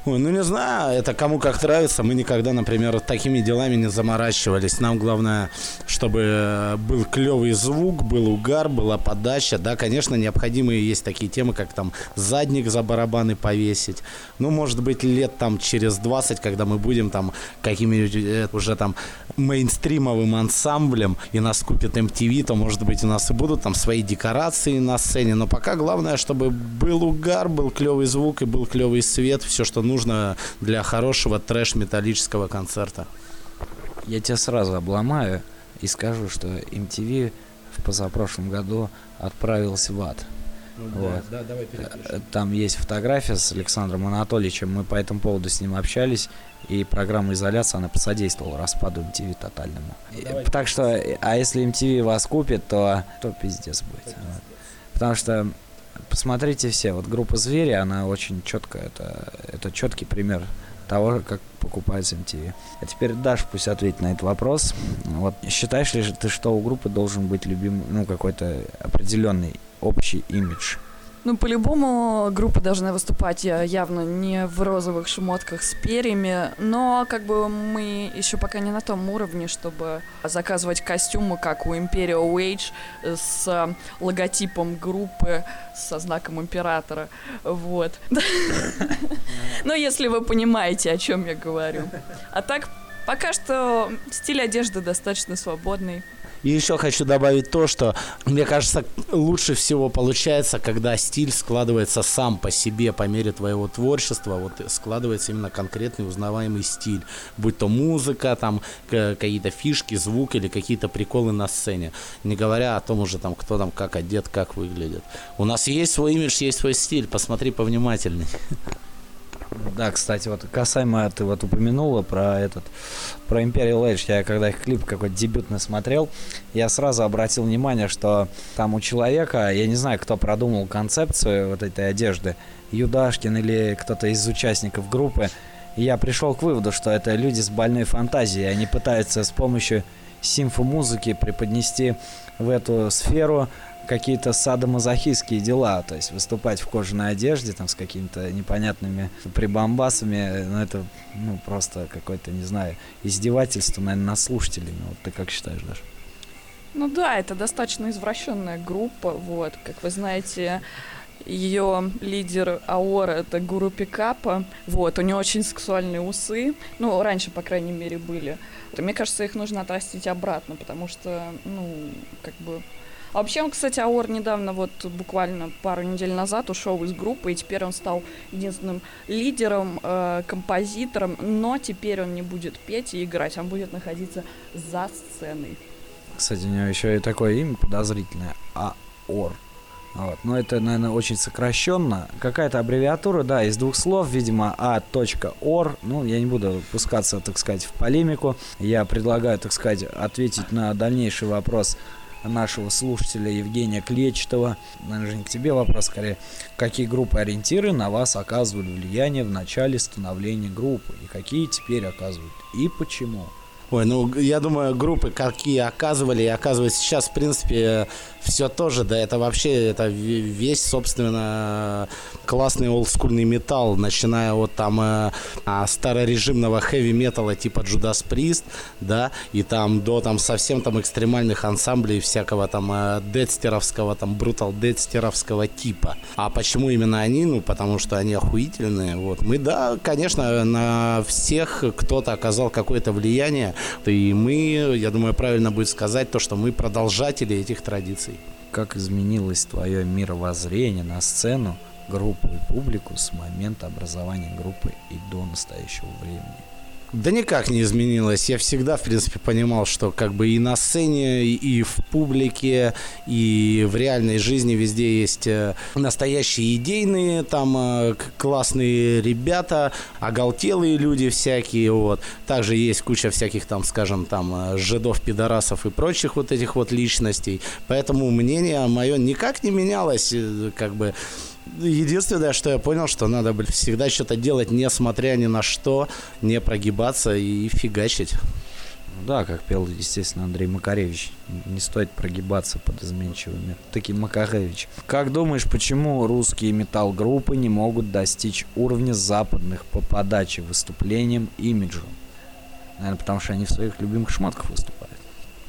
Ой, ну не знаю, это кому как нравится. Мы никогда, например, такими делами не заморачивались. Нам главное, чтобы э, был клевый звук, был угар, была подача. Да, конечно, необходимые есть такие темы, как там задник за барабаны повесить. Ну, может быть, лет там через 20, когда мы будем там какими-нибудь э, уже там мейнстримовым ансамблем и нас купит MTV, то, может быть, у нас и будут там свои декорации на сцене. Но пока главное, чтобы был угар, был клевый звук и был клевый свет. Все, что нужно для хорошего трэш-металлического концерта. Я тебя сразу обломаю и скажу, что MTV в позапрошлом году отправился в ад. Ну, Вот. да, давай Э, Там есть фотография с Александром Анатольевичем. Мы по этому поводу с ним общались. И программа изоляции, она посодействовала распаду MTV тотальному. И- давайте. Так что, э, а если MTV вас купит, то, то пиздец будет. Вот. Потому что посмотрите все, вот группа Звери, она очень четко, это, это четкий пример того, как покупается MTV. А теперь Даш пусть ответит на этот вопрос. Вот считаешь ли ты, что у группы должен быть любимый, ну, какой-то определенный общий имидж? Ну, по-любому группа должна выступать явно не в розовых шмотках с перьями, но как бы мы еще пока не на том уровне, чтобы заказывать костюмы, как у Imperial Wage, э, с логотипом группы, со знаком императора. Вот. [laughs] Ну, если вы понимаете, о чем я говорю. А так, пока что стиль одежды достаточно свободный. И еще хочу добавить то, что мне кажется, лучше всего получается, когда стиль складывается сам по себе, по мере твоего творчества, вот складывается именно конкретный узнаваемый стиль, будь то музыка, там какие-то фишки, звук или какие-то приколы на сцене, не говоря о том уже там, кто там как одет, как выглядит. У нас есть свой имидж, есть свой стиль, посмотри повнимательней. Да, кстати, вот касаемо ты вот упомянула про этот, про Imperial Age, я когда их клип какой-то дебютный смотрел, я сразу обратил внимание, что там у человека, я не знаю, кто продумал концепцию вот этой одежды, Юдашкин или кто-то из участников группы, я пришел к выводу, что это люди с больной фантазией, они пытаются с помощью симфомузыки преподнести в эту сферу какие-то садомазохистские дела, то есть выступать в кожаной одежде, там, с какими-то непонятными прибамбасами, ну, это, ну, просто какое-то, не знаю, издевательство, наверное, над слушателями. Вот ты как считаешь, Даша? Ну да, это достаточно извращенная группа, вот, как вы знаете, ее лидер Аора это гуру пикапа, вот, у нее очень сексуальные усы, ну, раньше, по крайней мере, были. Мне кажется, их нужно отрастить обратно, потому что, ну, как бы... А вообще, он, кстати, Аор недавно, вот буквально пару недель назад ушел из группы, и теперь он стал единственным лидером, э, композитором, но теперь он не будет петь и играть, он будет находиться за сценой. Кстати, у него еще и такое имя подозрительное. АОР. Вот. Но это, наверное, очень сокращенно. Какая-то аббревиатура, да, из двух слов, видимо, А.ОР. Ну, я не буду пускаться, так сказать, в полемику. Я предлагаю, так сказать, ответить на дальнейший вопрос нашего слушателя Евгения Клечетова. Наверное, к тебе вопрос, скорее. Какие группы ориентиры на вас оказывали влияние в начале становления группы? И какие теперь оказывают? И почему? Ой, ну, я думаю, группы, какие оказывали и оказывают сейчас, в принципе, все тоже, да, это вообще, это весь, собственно, классный олдскульный металл, начиная от там э, а, старорежимного хэви-металла типа Judas Priest, да, и там до там совсем там экстремальных ансамблей всякого там э, дедстеровского, там брутал дедстеровского типа. А почему именно они? Ну, потому что они охуительные, вот. Мы, да, конечно, на всех кто-то оказал какое-то влияние, и мы, я думаю, правильно будет сказать то, что мы продолжатели этих традиций. Как изменилось твое мировоззрение на сцену группу и публику с момента образования группы и до настоящего времени? Да никак не изменилось. Я всегда, в принципе, понимал, что как бы и на сцене, и в публике, и в реальной жизни везде есть э, настоящие идейные, там э, классные ребята, оголтелые люди всякие, вот. Также есть куча всяких там, скажем, там э, жидов, пидорасов и прочих вот этих вот личностей. Поэтому мнение мое никак не менялось, как бы Единственное, что я понял, что надо всегда что-то делать, несмотря ни на что, не прогибаться и фигачить. Да, как пел, естественно, Андрей Макаревич. Не стоит прогибаться под изменчивыми. Таким Макаревич. Как думаешь, почему русские металл-группы не могут достичь уровня западных по подаче, выступлениям, имиджу? Наверное, потому что они в своих любимых шмотках выступают.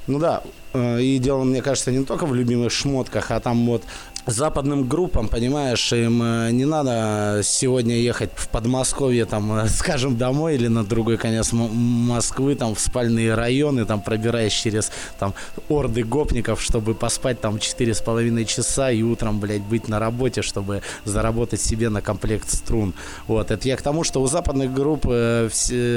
Ну да, э, и дело, мне кажется, не только в любимых шмотках, а там вот западным группам, понимаешь, им э, не надо сегодня ехать в Подмосковье, там, э, [laughs] скажем, домой или на другой конец Москвы, там, в спальные районы, там, пробираясь через, там, орды гопников, чтобы поспать, там, четыре с половиной часа и утром, блядь, быть на работе, чтобы заработать себе на комплект струн. Вот, это я к тому, что у западных групп э,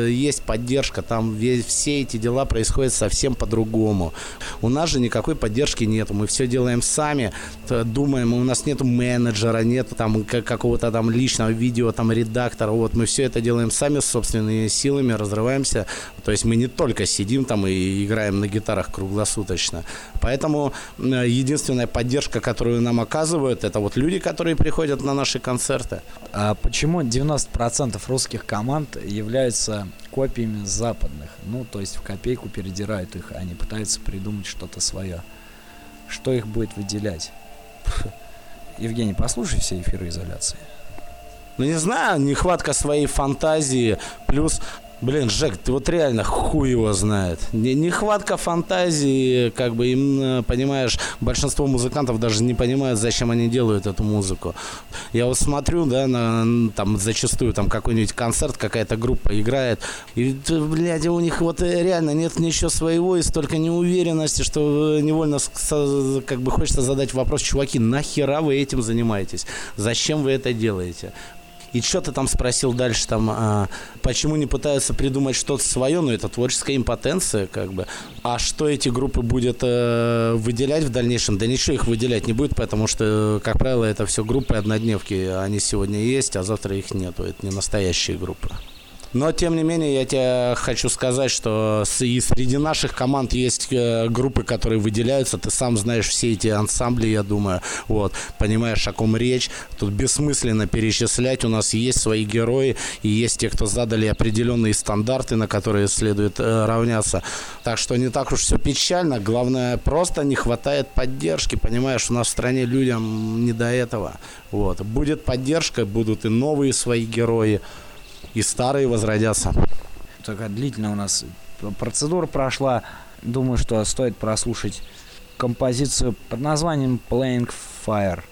есть поддержка, там все эти дела происходят совсем по-другому. У нас же никакой поддержки нет, мы все делаем сами, думаем думаем, у нас нет менеджера, нет там какого-то там личного видео, там редактора, вот мы все это делаем сами собственными силами, разрываемся, то есть мы не только сидим там и играем на гитарах круглосуточно, поэтому единственная поддержка, которую нам оказывают, это вот люди, которые приходят на наши концерты. А почему 90% русских команд являются копиями западных? Ну, то есть в копейку передирают их, а они пытаются придумать что-то свое. Что их будет выделять? Евгений, послушай все эфиры изоляции. Ну, не знаю, нехватка своей фантазии, плюс Блин, Жек, ты вот реально хуй его знает. Нехватка фантазии, как бы им, понимаешь, большинство музыкантов даже не понимают, зачем они делают эту музыку. Я вот смотрю, да, на, там зачастую там какой-нибудь концерт, какая-то группа играет, и, блядь, у них вот реально нет ничего своего и столько неуверенности, что невольно как бы хочется задать вопрос, чуваки, нахера вы этим занимаетесь? Зачем вы это делаете? И что ты там спросил дальше, там, а, почему не пытаются придумать что-то свое, ну, это творческая импотенция, как бы. А что эти группы будут э, выделять в дальнейшем? Да ничего их выделять не будет, потому что, как правило, это все группы однодневки. Они сегодня есть, а завтра их нету. Это не настоящие группы. Но, тем не менее, я тебе хочу сказать, что и среди наших команд есть э, группы, которые выделяются. Ты сам знаешь все эти ансамбли, я думаю. Вот, понимаешь, о ком речь. Тут бессмысленно перечислять. У нас есть свои герои, и есть те, кто задали определенные стандарты, на которые следует э, равняться. Так что не так уж все печально. Главное, просто не хватает поддержки. Понимаешь, у нас в стране людям не до этого. Вот. Будет поддержка, будут и новые свои герои и старые возродятся. Такая длительная у нас процедура прошла. Думаю, что стоит прослушать композицию под названием Playing Fire.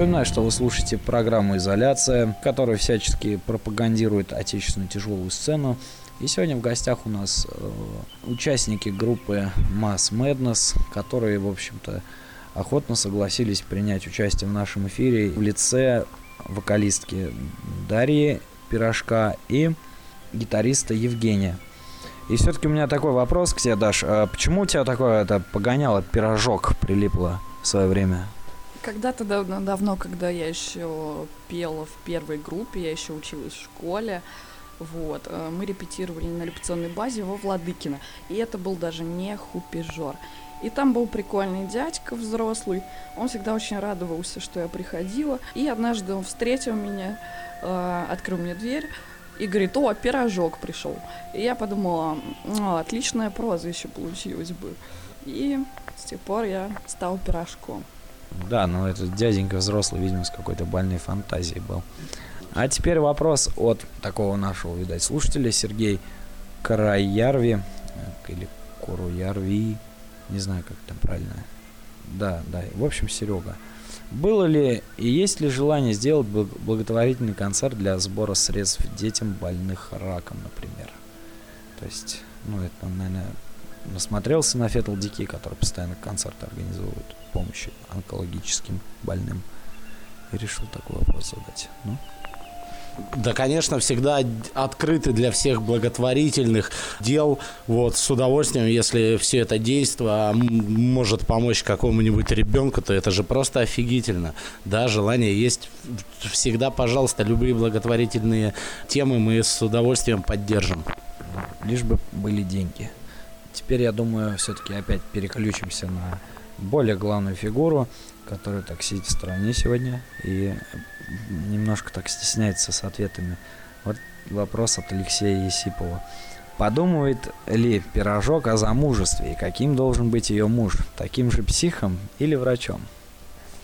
Напоминаю, что вы слушаете программу «Изоляция», которая всячески пропагандирует отечественную тяжелую сцену. И сегодня в гостях у нас э, участники группы Mass Madness, которые, в общем-то, охотно согласились принять участие в нашем эфире в лице вокалистки Дарьи Пирожка и гитариста Евгения. И все-таки у меня такой вопрос к тебе, Даш. А почему у тебя такое это погоняло, пирожок прилипло в свое время? Когда-то давно, давно, когда я еще пела в первой группе, я еще училась в школе, вот, э, мы репетировали на репетиционной базе во Владыкино, и это был даже не хупижор. И там был прикольный дядька взрослый, он всегда очень радовался, что я приходила, и однажды он встретил меня, э, открыл мне дверь, и говорит, о, пирожок пришел. И я подумала, отличное прозвище получилось бы. И с тех пор я стал пирожком. Да, но этот дяденька взрослый, видимо, с какой-то больной фантазией был. А теперь вопрос от такого нашего, видать, слушателя Сергей Караярви э, или Куруярви, не знаю, как там правильно. Да, да, в общем, Серега. Было ли и есть ли желание сделать благотворительный концерт для сбора средств детям, больных раком, например? То есть, ну, это, наверное, насмотрелся на Фетл Дики, который постоянно концерты организовывают помощи онкологическим больным. И решил такой вопрос задать. Ну, да, конечно, всегда открыты для всех благотворительных дел. Вот, с удовольствием, если все это действие может помочь какому-нибудь ребенку, то это же просто офигительно. Да, желание есть всегда, пожалуйста, любые благотворительные темы мы с удовольствием поддержим. Лишь бы были деньги. Теперь, я думаю, все-таки опять переключимся на более главную фигуру, которая так сидит в стороне сегодня и немножко так стесняется с ответами. Вот вопрос от Алексея Есипова. Подумывает ли пирожок о замужестве и каким должен быть ее муж? Таким же психом или врачом?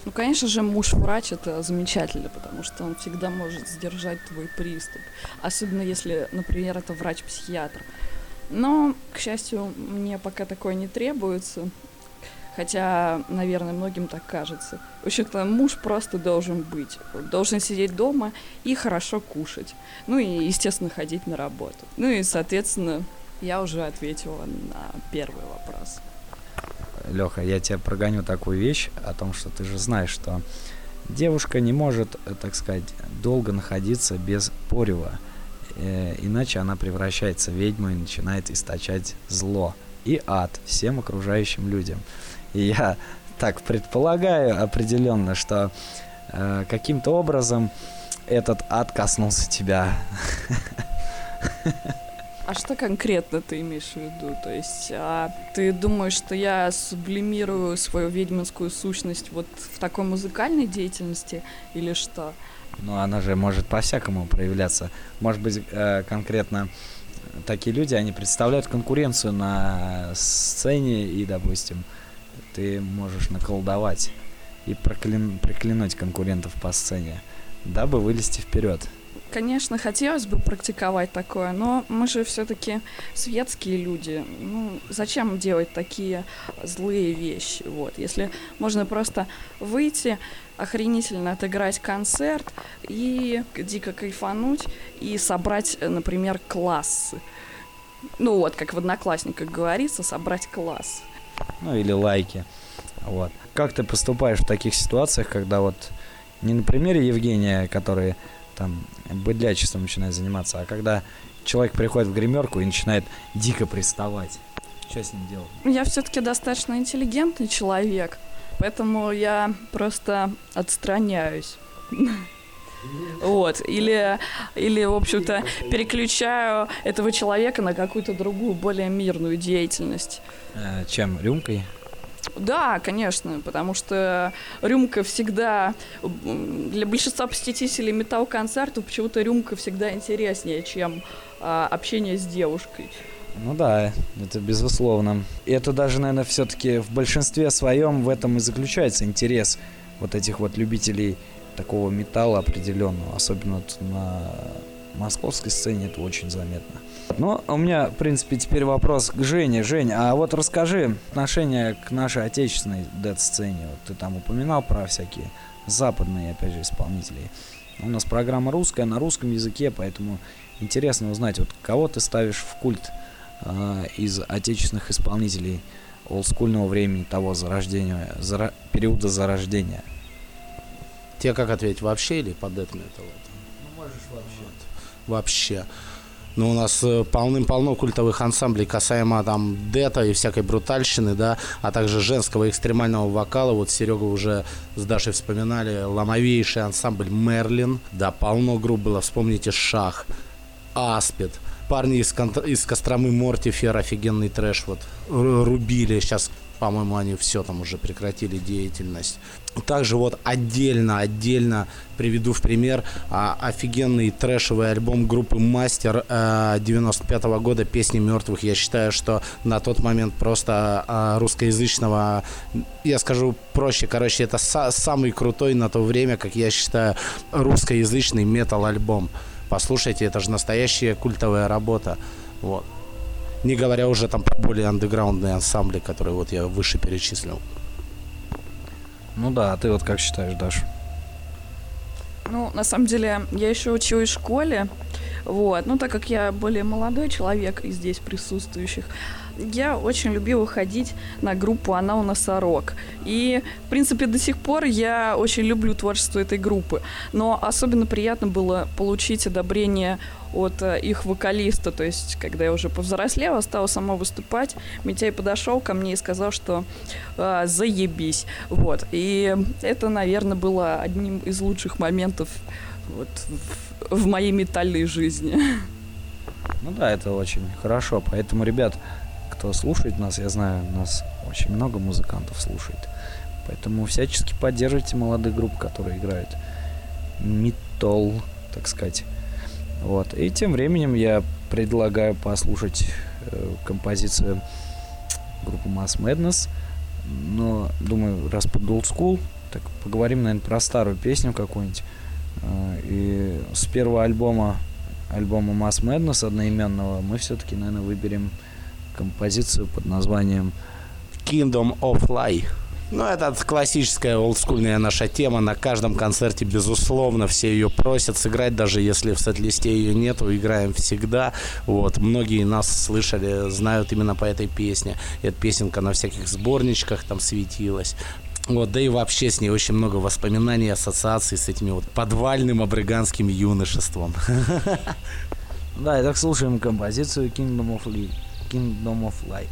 Ну, конечно же, муж-врач это замечательно, потому что он всегда может сдержать твой приступ. Особенно если, например, это врач-психиатр. Но, к счастью, мне пока такое не требуется. Хотя, наверное, многим так кажется. В общем-то, муж просто должен быть. Должен сидеть дома и хорошо кушать. Ну и, естественно, ходить на работу. Ну и, соответственно, я уже ответила на первый вопрос. Леха, я тебя прогоню такую вещь о том, что ты же знаешь, что девушка не может, так сказать, долго находиться без порева. Э, иначе она превращается в ведьму и начинает источать зло и ад всем окружающим людям. И я так предполагаю определенно, что э, каким-то образом этот ад коснулся тебя. А что конкретно ты имеешь в виду? То есть, а ты думаешь, что я сублимирую свою ведьминскую сущность вот в такой музыкальной деятельности или что? Ну, она же может по-всякому проявляться. Может быть, э, конкретно такие люди, они представляют конкуренцию на сцене и, допустим, ты можешь наколдовать и проклин, приклинуть конкурентов по сцене, дабы вылезти вперед. Конечно, хотелось бы практиковать такое, но мы же все-таки светские люди. Ну, зачем делать такие злые вещи? Вот, если можно просто выйти, охренительно отыграть концерт и дико кайфануть и собрать, например, классы. Ну вот, как в одноклассниках говорится, собрать класс ну или лайки. Вот. Как ты поступаешь в таких ситуациях, когда вот не на примере Евгения, который там быдлячеством начинает заниматься, а когда человек приходит в гримерку и начинает дико приставать. Что с ним делать? Я все-таки достаточно интеллигентный человек, поэтому я просто отстраняюсь. Вот, или, или, в общем-то, переключаю этого человека на какую-то другую, более мирную деятельность. Э, чем? Рюмкой? Да, конечно, потому что рюмка всегда для большинства посетителей металл-концертов почему-то рюмка всегда интереснее, чем а, общение с девушкой. Ну да, это безусловно. И это даже, наверное, все-таки в большинстве своем в этом и заключается интерес вот этих вот любителей такого металла определенного, особенно на московской сцене это очень заметно. Ну, у меня, в принципе, теперь вопрос к Жене. Жень, а вот расскажи отношение к нашей отечественной дед-сцене. Вот ты там упоминал про всякие западные, опять же, исполнители. У нас программа русская, на русском языке, поэтому интересно узнать, вот кого ты ставишь в культ э, из отечественных исполнителей олдскульного времени того зарождения, зара, периода зарождения. Тебе как ответить, вообще или под это метал? Ну, можешь вообще. Вообще. Ну, у нас э, полным-полно культовых ансамблей касаемо там дета и всякой брутальщины, да, а также женского экстремального вокала. Вот Серега уже с Дашей вспоминали ломовейший ансамбль Мерлин. Да, полно групп было. Вспомните Шах, Аспид, парни из, из Костромы Мортифер, офигенный трэш вот рубили. Сейчас, по-моему, они все там уже прекратили деятельность. Также вот отдельно, отдельно приведу в пример а, офигенный трэшевый альбом группы Мастер а, 95 -го года «Песни мертвых». Я считаю, что на тот момент просто а, русскоязычного, я скажу проще, короче, это са- самый крутой на то время, как я считаю, русскоязычный метал-альбом. Послушайте, это же настоящая культовая работа. Вот. Не говоря уже там про более андеграундные ансамбли, которые вот я выше перечислил. Ну да, а ты вот как считаешь, Даш? Ну, на самом деле, я еще училась в школе, вот, ну, так как я более молодой человек из здесь присутствующих, я очень любила ходить на группу «Она у носорог». И, в принципе, до сих пор я очень люблю творчество этой группы. Но особенно приятно было получить одобрение от э, их вокалиста. То есть, когда я уже повзрослела, стала сама выступать, Митяй подошел ко мне и сказал, что э, заебись. Вот. И это, наверное, было одним из лучших моментов вот, в, в моей метальной жизни. Ну да, это очень хорошо. Поэтому, ребят, кто слушает нас, я знаю, нас очень много музыкантов слушает. Поэтому всячески поддерживайте молодых групп, которые играют метал, так сказать. Вот. И тем временем я предлагаю послушать э, композицию группы Mass Madness. Но, думаю, раз под old school, так поговорим, наверное, про старую песню какую-нибудь. Э, и с первого альбома, альбома Mass Madness одноименного, мы все-таки, наверное, выберем композицию под названием Kingdom of Lie. Ну, это классическая олдскульная наша тема. На каждом концерте, безусловно, все ее просят сыграть, даже если в сет-листе ее нету, играем всегда. Вот. Многие нас слышали, знают именно по этой песне. Эта песенка на всяких сборничках там светилась. Вот, да и вообще с ней очень много воспоминаний, ассоциаций с этими вот подвальным абрыганским юношеством. [laughs] Да, итак, слушаем композицию Kingdom of, Lie. Kingdom of Light.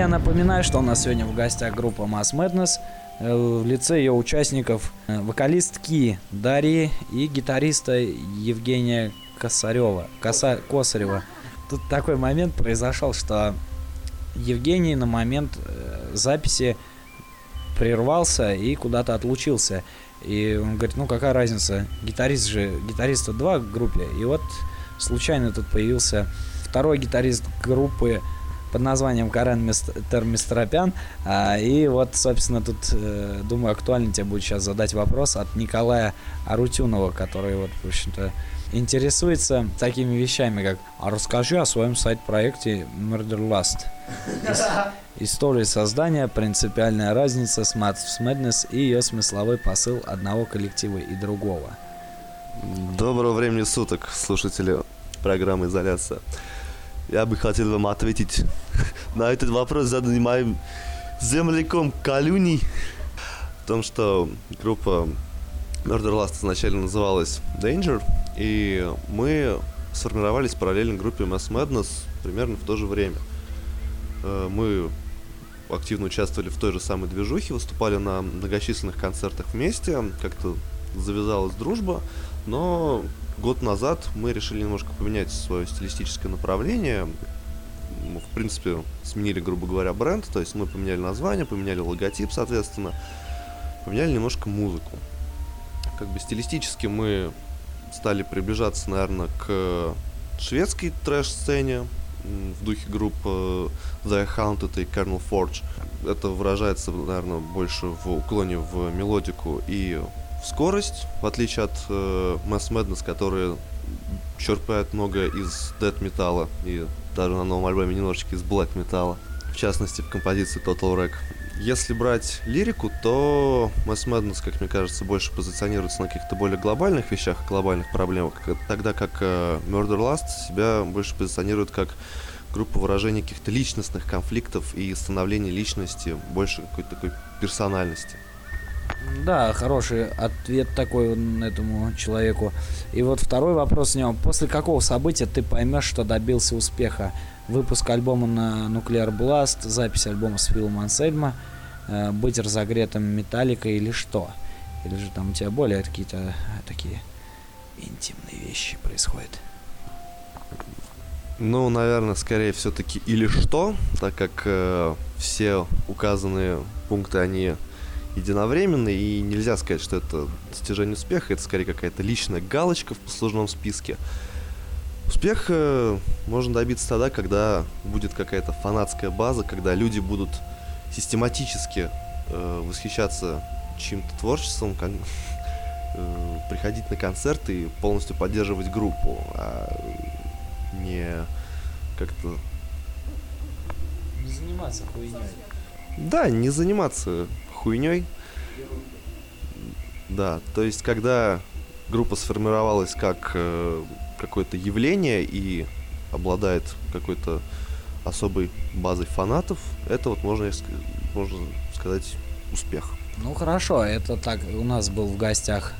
Я напоминаю, что у нас сегодня в гостях группа Mass Madness э, в лице ее участников э, вокалистки Дарьи и гитариста Евгения Косарева. Коса... Косарева. Тут такой момент произошел, что Евгений на момент э, записи прервался и куда-то отлучился. И он говорит, ну какая разница, гитарист же, гитариста два в группе. И вот случайно тут появился второй гитарист группы под названием Карен Термистропян. А, и вот, собственно, тут, э, думаю, актуально тебе будет сейчас задать вопрос от Николая Арутюнова, который, вот, в общем-то, интересуется такими вещами, как «А расскажи о своем сайт-проекте Murder Lust». История создания, принципиальная разница с Maths Madness и ее смысловой посыл одного коллектива и другого. Доброго времени суток, слушатели программы «Изоляция». Я бы хотел вам ответить на этот вопрос, заданный моим земляком Калюни. В том, что группа Murder Last изначально называлась Danger, и мы сформировались параллельно группе Mass Madness примерно в то же время. Мы активно участвовали в той же самой движухе, выступали на многочисленных концертах вместе, как-то завязалась дружба, но год назад мы решили немножко поменять свое стилистическое направление. В принципе, сменили, грубо говоря, бренд, то есть мы поменяли название, поменяли логотип, соответственно, поменяли немножко музыку. Как бы стилистически мы стали приближаться, наверное, к шведской трэш-сцене в духе групп The Haunted и Kernel Forge. Это выражается, наверное, больше в уклоне в мелодику и в скорость, в отличие от э, Mass Madness, которые черпают многое из дэт металла и даже на новом альбоме немножечко из блэк металла, в частности в композиции Total Wreck. Если брать лирику, то Mass Madness, как мне кажется, больше позиционируется на каких-то более глобальных вещах, глобальных проблемах, тогда как э, Murder Last себя больше позиционирует как группа выражения каких-то личностных конфликтов и становления личности, больше какой-то такой персональности. Да, хороший ответ такой этому человеку. И вот второй вопрос с него. После какого события ты поймешь, что добился успеха? Выпуск альбома на Nuclear Blast, запись альбома с Филом Ансельма, э, быть разогретым металликой или что? Или же там у тебя более какие-то э, такие интимные вещи происходят? Ну, наверное, скорее все-таки или что, так как э, все указанные пункты, они единовременный, и нельзя сказать, что это достижение успеха, это скорее какая-то личная галочка в послужном списке. Успех э, можно добиться тогда, когда будет какая-то фанатская база, когда люди будут систематически э, восхищаться чьим-то творчеством, как, [laughs] э, приходить на концерты и полностью поддерживать группу, а не как-то... Не заниматься хуйней. Да, не заниматься хуйней. Да, то есть когда группа сформировалась как э, какое-то явление и обладает какой-то особой базой фанатов, это вот можно, можно сказать успех. Ну хорошо, это так, у нас был в гостях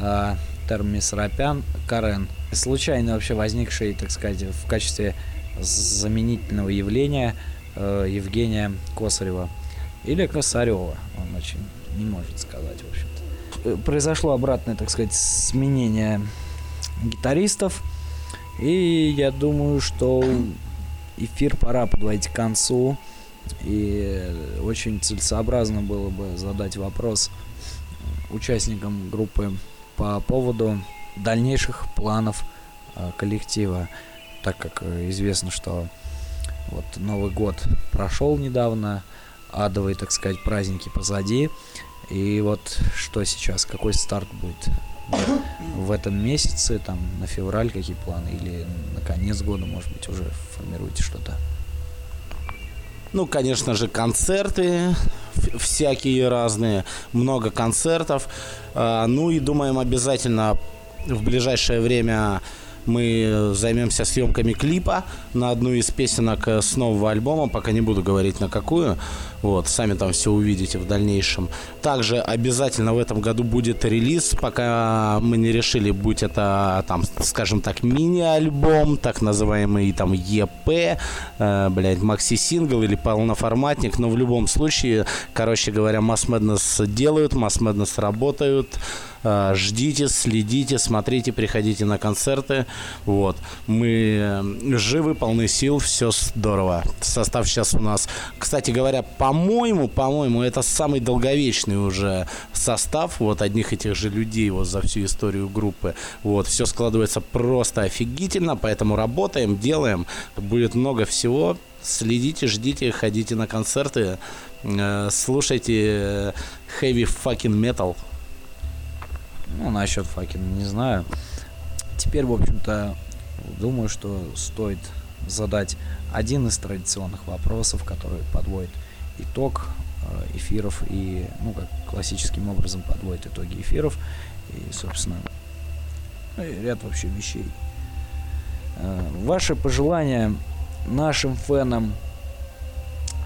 э, Термис Рапян, Карен, случайно вообще возникший, так сказать, в качестве заменительного явления э, Евгения Косарева или Косарева, он очень не может сказать, в общем-то. Э, произошло обратное, так сказать, сменение гитаристов, и я думаю, что эфир пора подводить к концу, и очень целесообразно было бы задать вопрос участникам группы по поводу дальнейших планов э, коллектива, так как э, известно, что вот Новый год прошел недавно, адовые, так сказать, праздники позади. И вот что сейчас, какой старт будет в этом месяце, там, на февраль, какие планы, или на конец года, может быть, уже формируете что-то? Ну, конечно же, концерты всякие разные, много концертов. А, ну и думаем обязательно в ближайшее время Мы займемся съемками клипа на одну из песенок э, с нового альбома, пока не буду говорить на какую. Вот, сами там все увидите в дальнейшем. Также обязательно в этом году будет релиз, пока мы не решили, будь это там, скажем так, мини-альбом, так называемый там ЕП, э, блядь, макси-сингл или полноформатник, но в любом случае, короче говоря, Mass Madness делают, Mass Madness работают, ждите, следите, смотрите, приходите на концерты. Вот. Мы э, живы, полны сил, все здорово. Состав сейчас у нас, кстати говоря, по-моему, по-моему, это самый долговечный уже состав вот одних этих же людей вот за всю историю группы. Вот, все складывается просто офигительно, поэтому работаем, делаем. Будет много всего. Следите, ждите, ходите на концерты, э, слушайте э, heavy fucking metal. Ну, насчет Факина не знаю. Теперь, в общем-то, думаю, что стоит задать один из традиционных вопросов, который подводит итог э, эфиров и, ну, как классическим образом подводит итоги эфиров и, собственно, ряд вообще вещей. Э, ваши пожелания нашим фенам,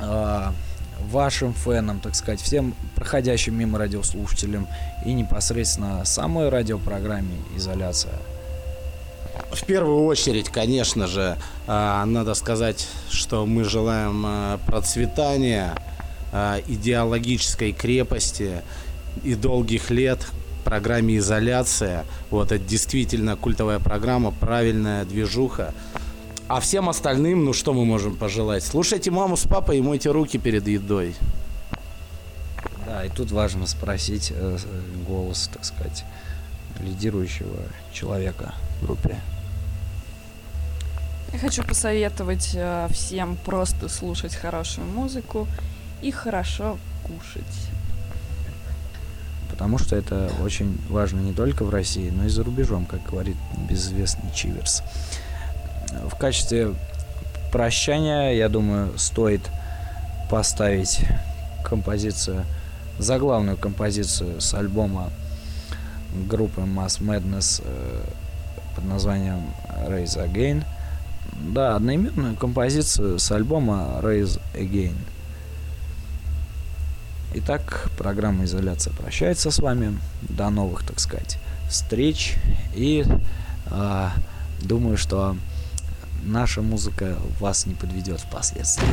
э, вашим фенам, так сказать, всем проходящим мимо радиослушателям и непосредственно самой радиопрограмме «Изоляция». В первую очередь, конечно же, а, надо сказать, что мы желаем а, процветания, а, идеологической крепости и долгих лет программе «Изоляция». Вот это действительно культовая программа, правильная движуха. А всем остальным, ну что мы можем пожелать? Слушайте маму с папой и мойте руки перед едой. Да, и тут важно спросить э, голос, так сказать, лидирующего человека в группе. Я хочу посоветовать э, всем просто слушать хорошую музыку и хорошо кушать. Потому что это очень важно не только в России, но и за рубежом, как говорит безызвестный Чиверс. В качестве прощания, я думаю, стоит поставить композицию, заглавную композицию с альбома группы Mass Madness э, под названием Raise Again. Да, одноименную композицию с альбома Raise Again. Итак, программа «Изоляция» прощается с вами. До новых, так сказать, встреч. И э, думаю, что наша музыка вас не подведет впоследствии.